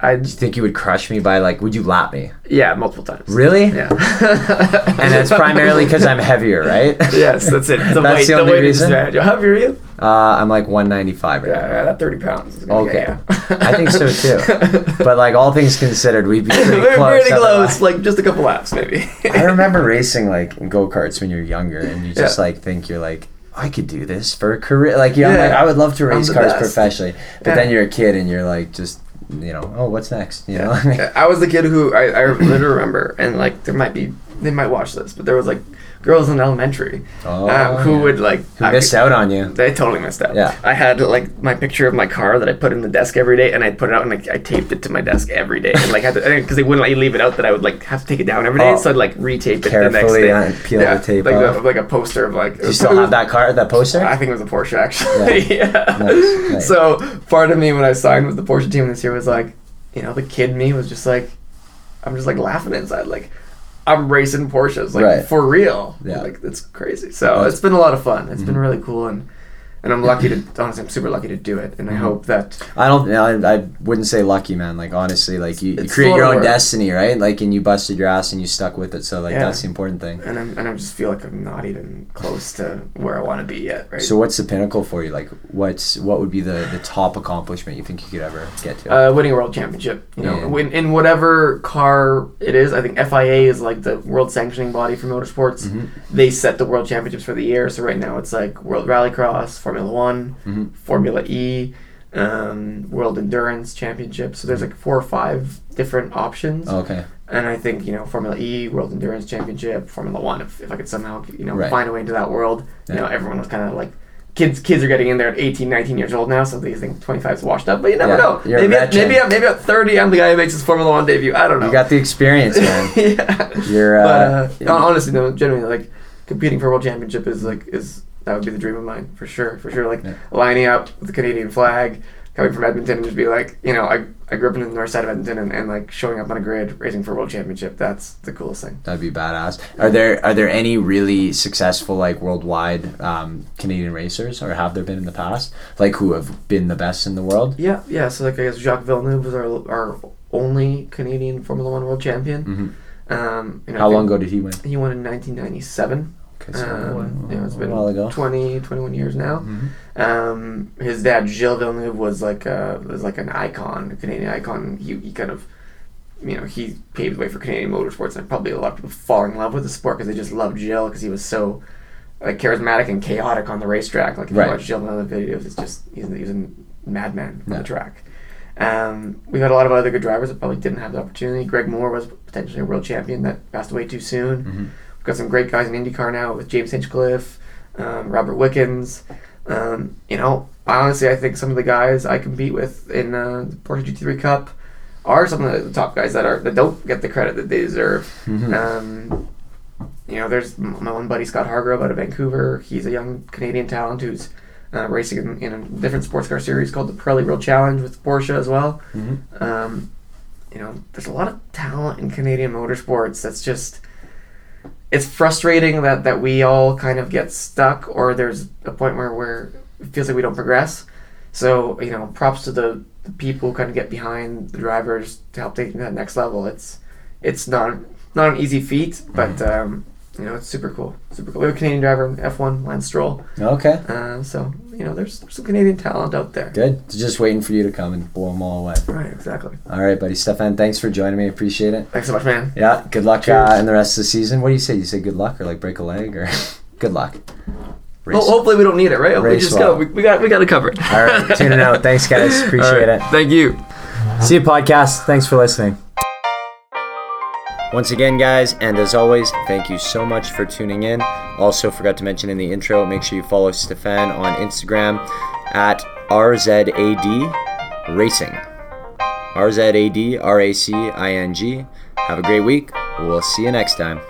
I Do you think you would crush me by like? Would you lap me? yeah multiple times. Really? Yeah. And that's primarily because I'm heavier, right? yes, that's it. The That's weight, the the, only weight reason? How heavy are you? Uh, I'm like 195 right Yeah, now. yeah, that thirty pounds. Is Okay. I think so too. But like all things considered, we'd be pretty We're close. pretty close, like just a couple laps maybe. I remember racing like go karts when you're younger, and you just Yeah. like think you're like, I could do this for a career. Like, I'm Yeah. like, I would love to race cars best. professionally. But Yeah. then you're a kid, and you're like, just you know, oh, what's next? You know, I was the kid who I, I literally remember, and like there might be they might watch this, but there was like girls in elementary Oh, uh, who yeah. would like who I- missed out on you? They totally missed out. Yeah. I had like my picture of my car that I put in the desk every day, and I put it out and like, I taped it to my desk every day, and like had because they wouldn't let you leave it out. That I would like have to take it down every day, Oh. so I'd like retape it the next Carefully day. un- peel the tape like off. A, like a poster of like. Do you still have that car, that poster? I think it was a Porsche actually. Yeah. Nice, nice. So part of me when I signed with the Porsche team this year was like, you know, the kid me was just like, I'm just like laughing inside, like. I'm racing Porsches, like Right. for real. Yeah. Like it's crazy. So it's been a lot of fun. It's been Mhm. really cool, and and I'm lucky to honestly, I'm super lucky to do it, and I Mhm. hope that I don't. I, I wouldn't say lucky, man. Like honestly, like you, you create your own work. destiny, right? Like, and you busted your ass and you stuck with it. So like Yeah. that's the important thing. and I'm and I just feel like I'm not even close to where I want to be yet, right? So what's the pinnacle for you? Like, what's what would be the the top accomplishment you think you could ever get to? uh, winning a world championship, you know, Yeah. when, in whatever car it is. I think FIA is like the world sanctioning body for motorsports. Mhm. They set the world championships for the year. So right now it's like World Rallycross, Formula One, Mhm. Formula E, um, World Endurance Championship. So there's like four or five different options. Oh, okay. And I think you know Formula E, World Endurance Championship, Formula One. If, if I could somehow you know Right. find a way into that world, you know everyone was kind of like kids. Kids are getting in there at 18, 19 years old now, so they think 25 is washed up. But you never Yeah, know. Maybe at, maybe at, maybe at 30, I'm the guy who makes his Formula One debut. I don't know. You got the experience, man. yeah. You're. But Uh, uh, hon- honestly, no, genuinely, like competing for a world championship is like is that would be the dream of mine for sure, for sure. Like Yeah. lining up with the Canadian flag, coming from Edmonton, and just be like, you know, I, I grew up in the north side of Edmonton, and, and like showing up on a grid, racing for a world championship. That's the coolest thing. That'd be badass. Are there are there any really successful like worldwide um, Canadian racers, or have there been in the past, like who have been the best in the world? Yeah, yeah. So like I guess Jacques Villeneuve was our our only Canadian Formula One world champion. hmm Um, you know, How long ago did he win? He won in 1997. Okay, so Um, a, you know, it's a been while ago. 20, 21 years now. Mhm. Um, his dad Gilles Villeneuve was like a, was like an icon, a Canadian icon. He, he kind of, you know, he paved the way for Canadian motorsports, and probably a lot of people fall in love with the sport because they just loved Gilles because he was so like charismatic and chaotic on the racetrack. Like if Right. you watch Gilles Villeneuve videos, it's just he's, he's a madman on the track. Um, we've had a lot of other good drivers that probably didn't have the opportunity. Greg Moore was potentially a world champion that passed away too soon. Mhm. We've got some great guys in IndyCar now with James Hinchcliffe, um, Robert Wickens. Um, you know, honestly, I think some of the guys I compete with in uh, the Porsche GT3 Cup are some of the top guys that are that don't get the credit that they deserve. Mhm. Um, you know, there's my one buddy Scott Hargrove out of Vancouver. He's a young Canadian talent who's uh, racing in, in a different sports car series called the Pirelli World Challenge with Porsche as well. Mhm. Um, you know, there's a lot of talent in Canadian motorsports that's just it's frustrating that that we all kind of get stuck or there's a point where we're it feels like we don't progress. So, you know, props to the, the people who kind of get behind the drivers to help take them to that next level. It's it's not not an easy feat, but um, you know, it's super cool. Super cool. We have a Canadian driver in F1, Lance Stroll. Okay, Uh, so, you know, there's, there's some Canadian talent out there. good. Just waiting for you to come and blow them all away. Right, exactly. All right, buddy. Stefan, thanks for joining me. Appreciate it. Thanks so much, man. Yeah, good luck uh, in the rest of the season. What do you say? You say good luck or like break a leg or good luck? Race. Ho- hopefully we don't need it, right? Race just well. go. We, we got we got it covered. All right, tuning out. Thanks, guys. Appreciate right, it. Thank you. See you, podcast. Thanks for listening. Once again, guys, and as always, thank you so much for tuning in. Also, forgot to mention in the intro, make sure you follow Stefan on Instagram at RZAD Racing. RZAD R A C I N G. Have a great week. We'll see you next time.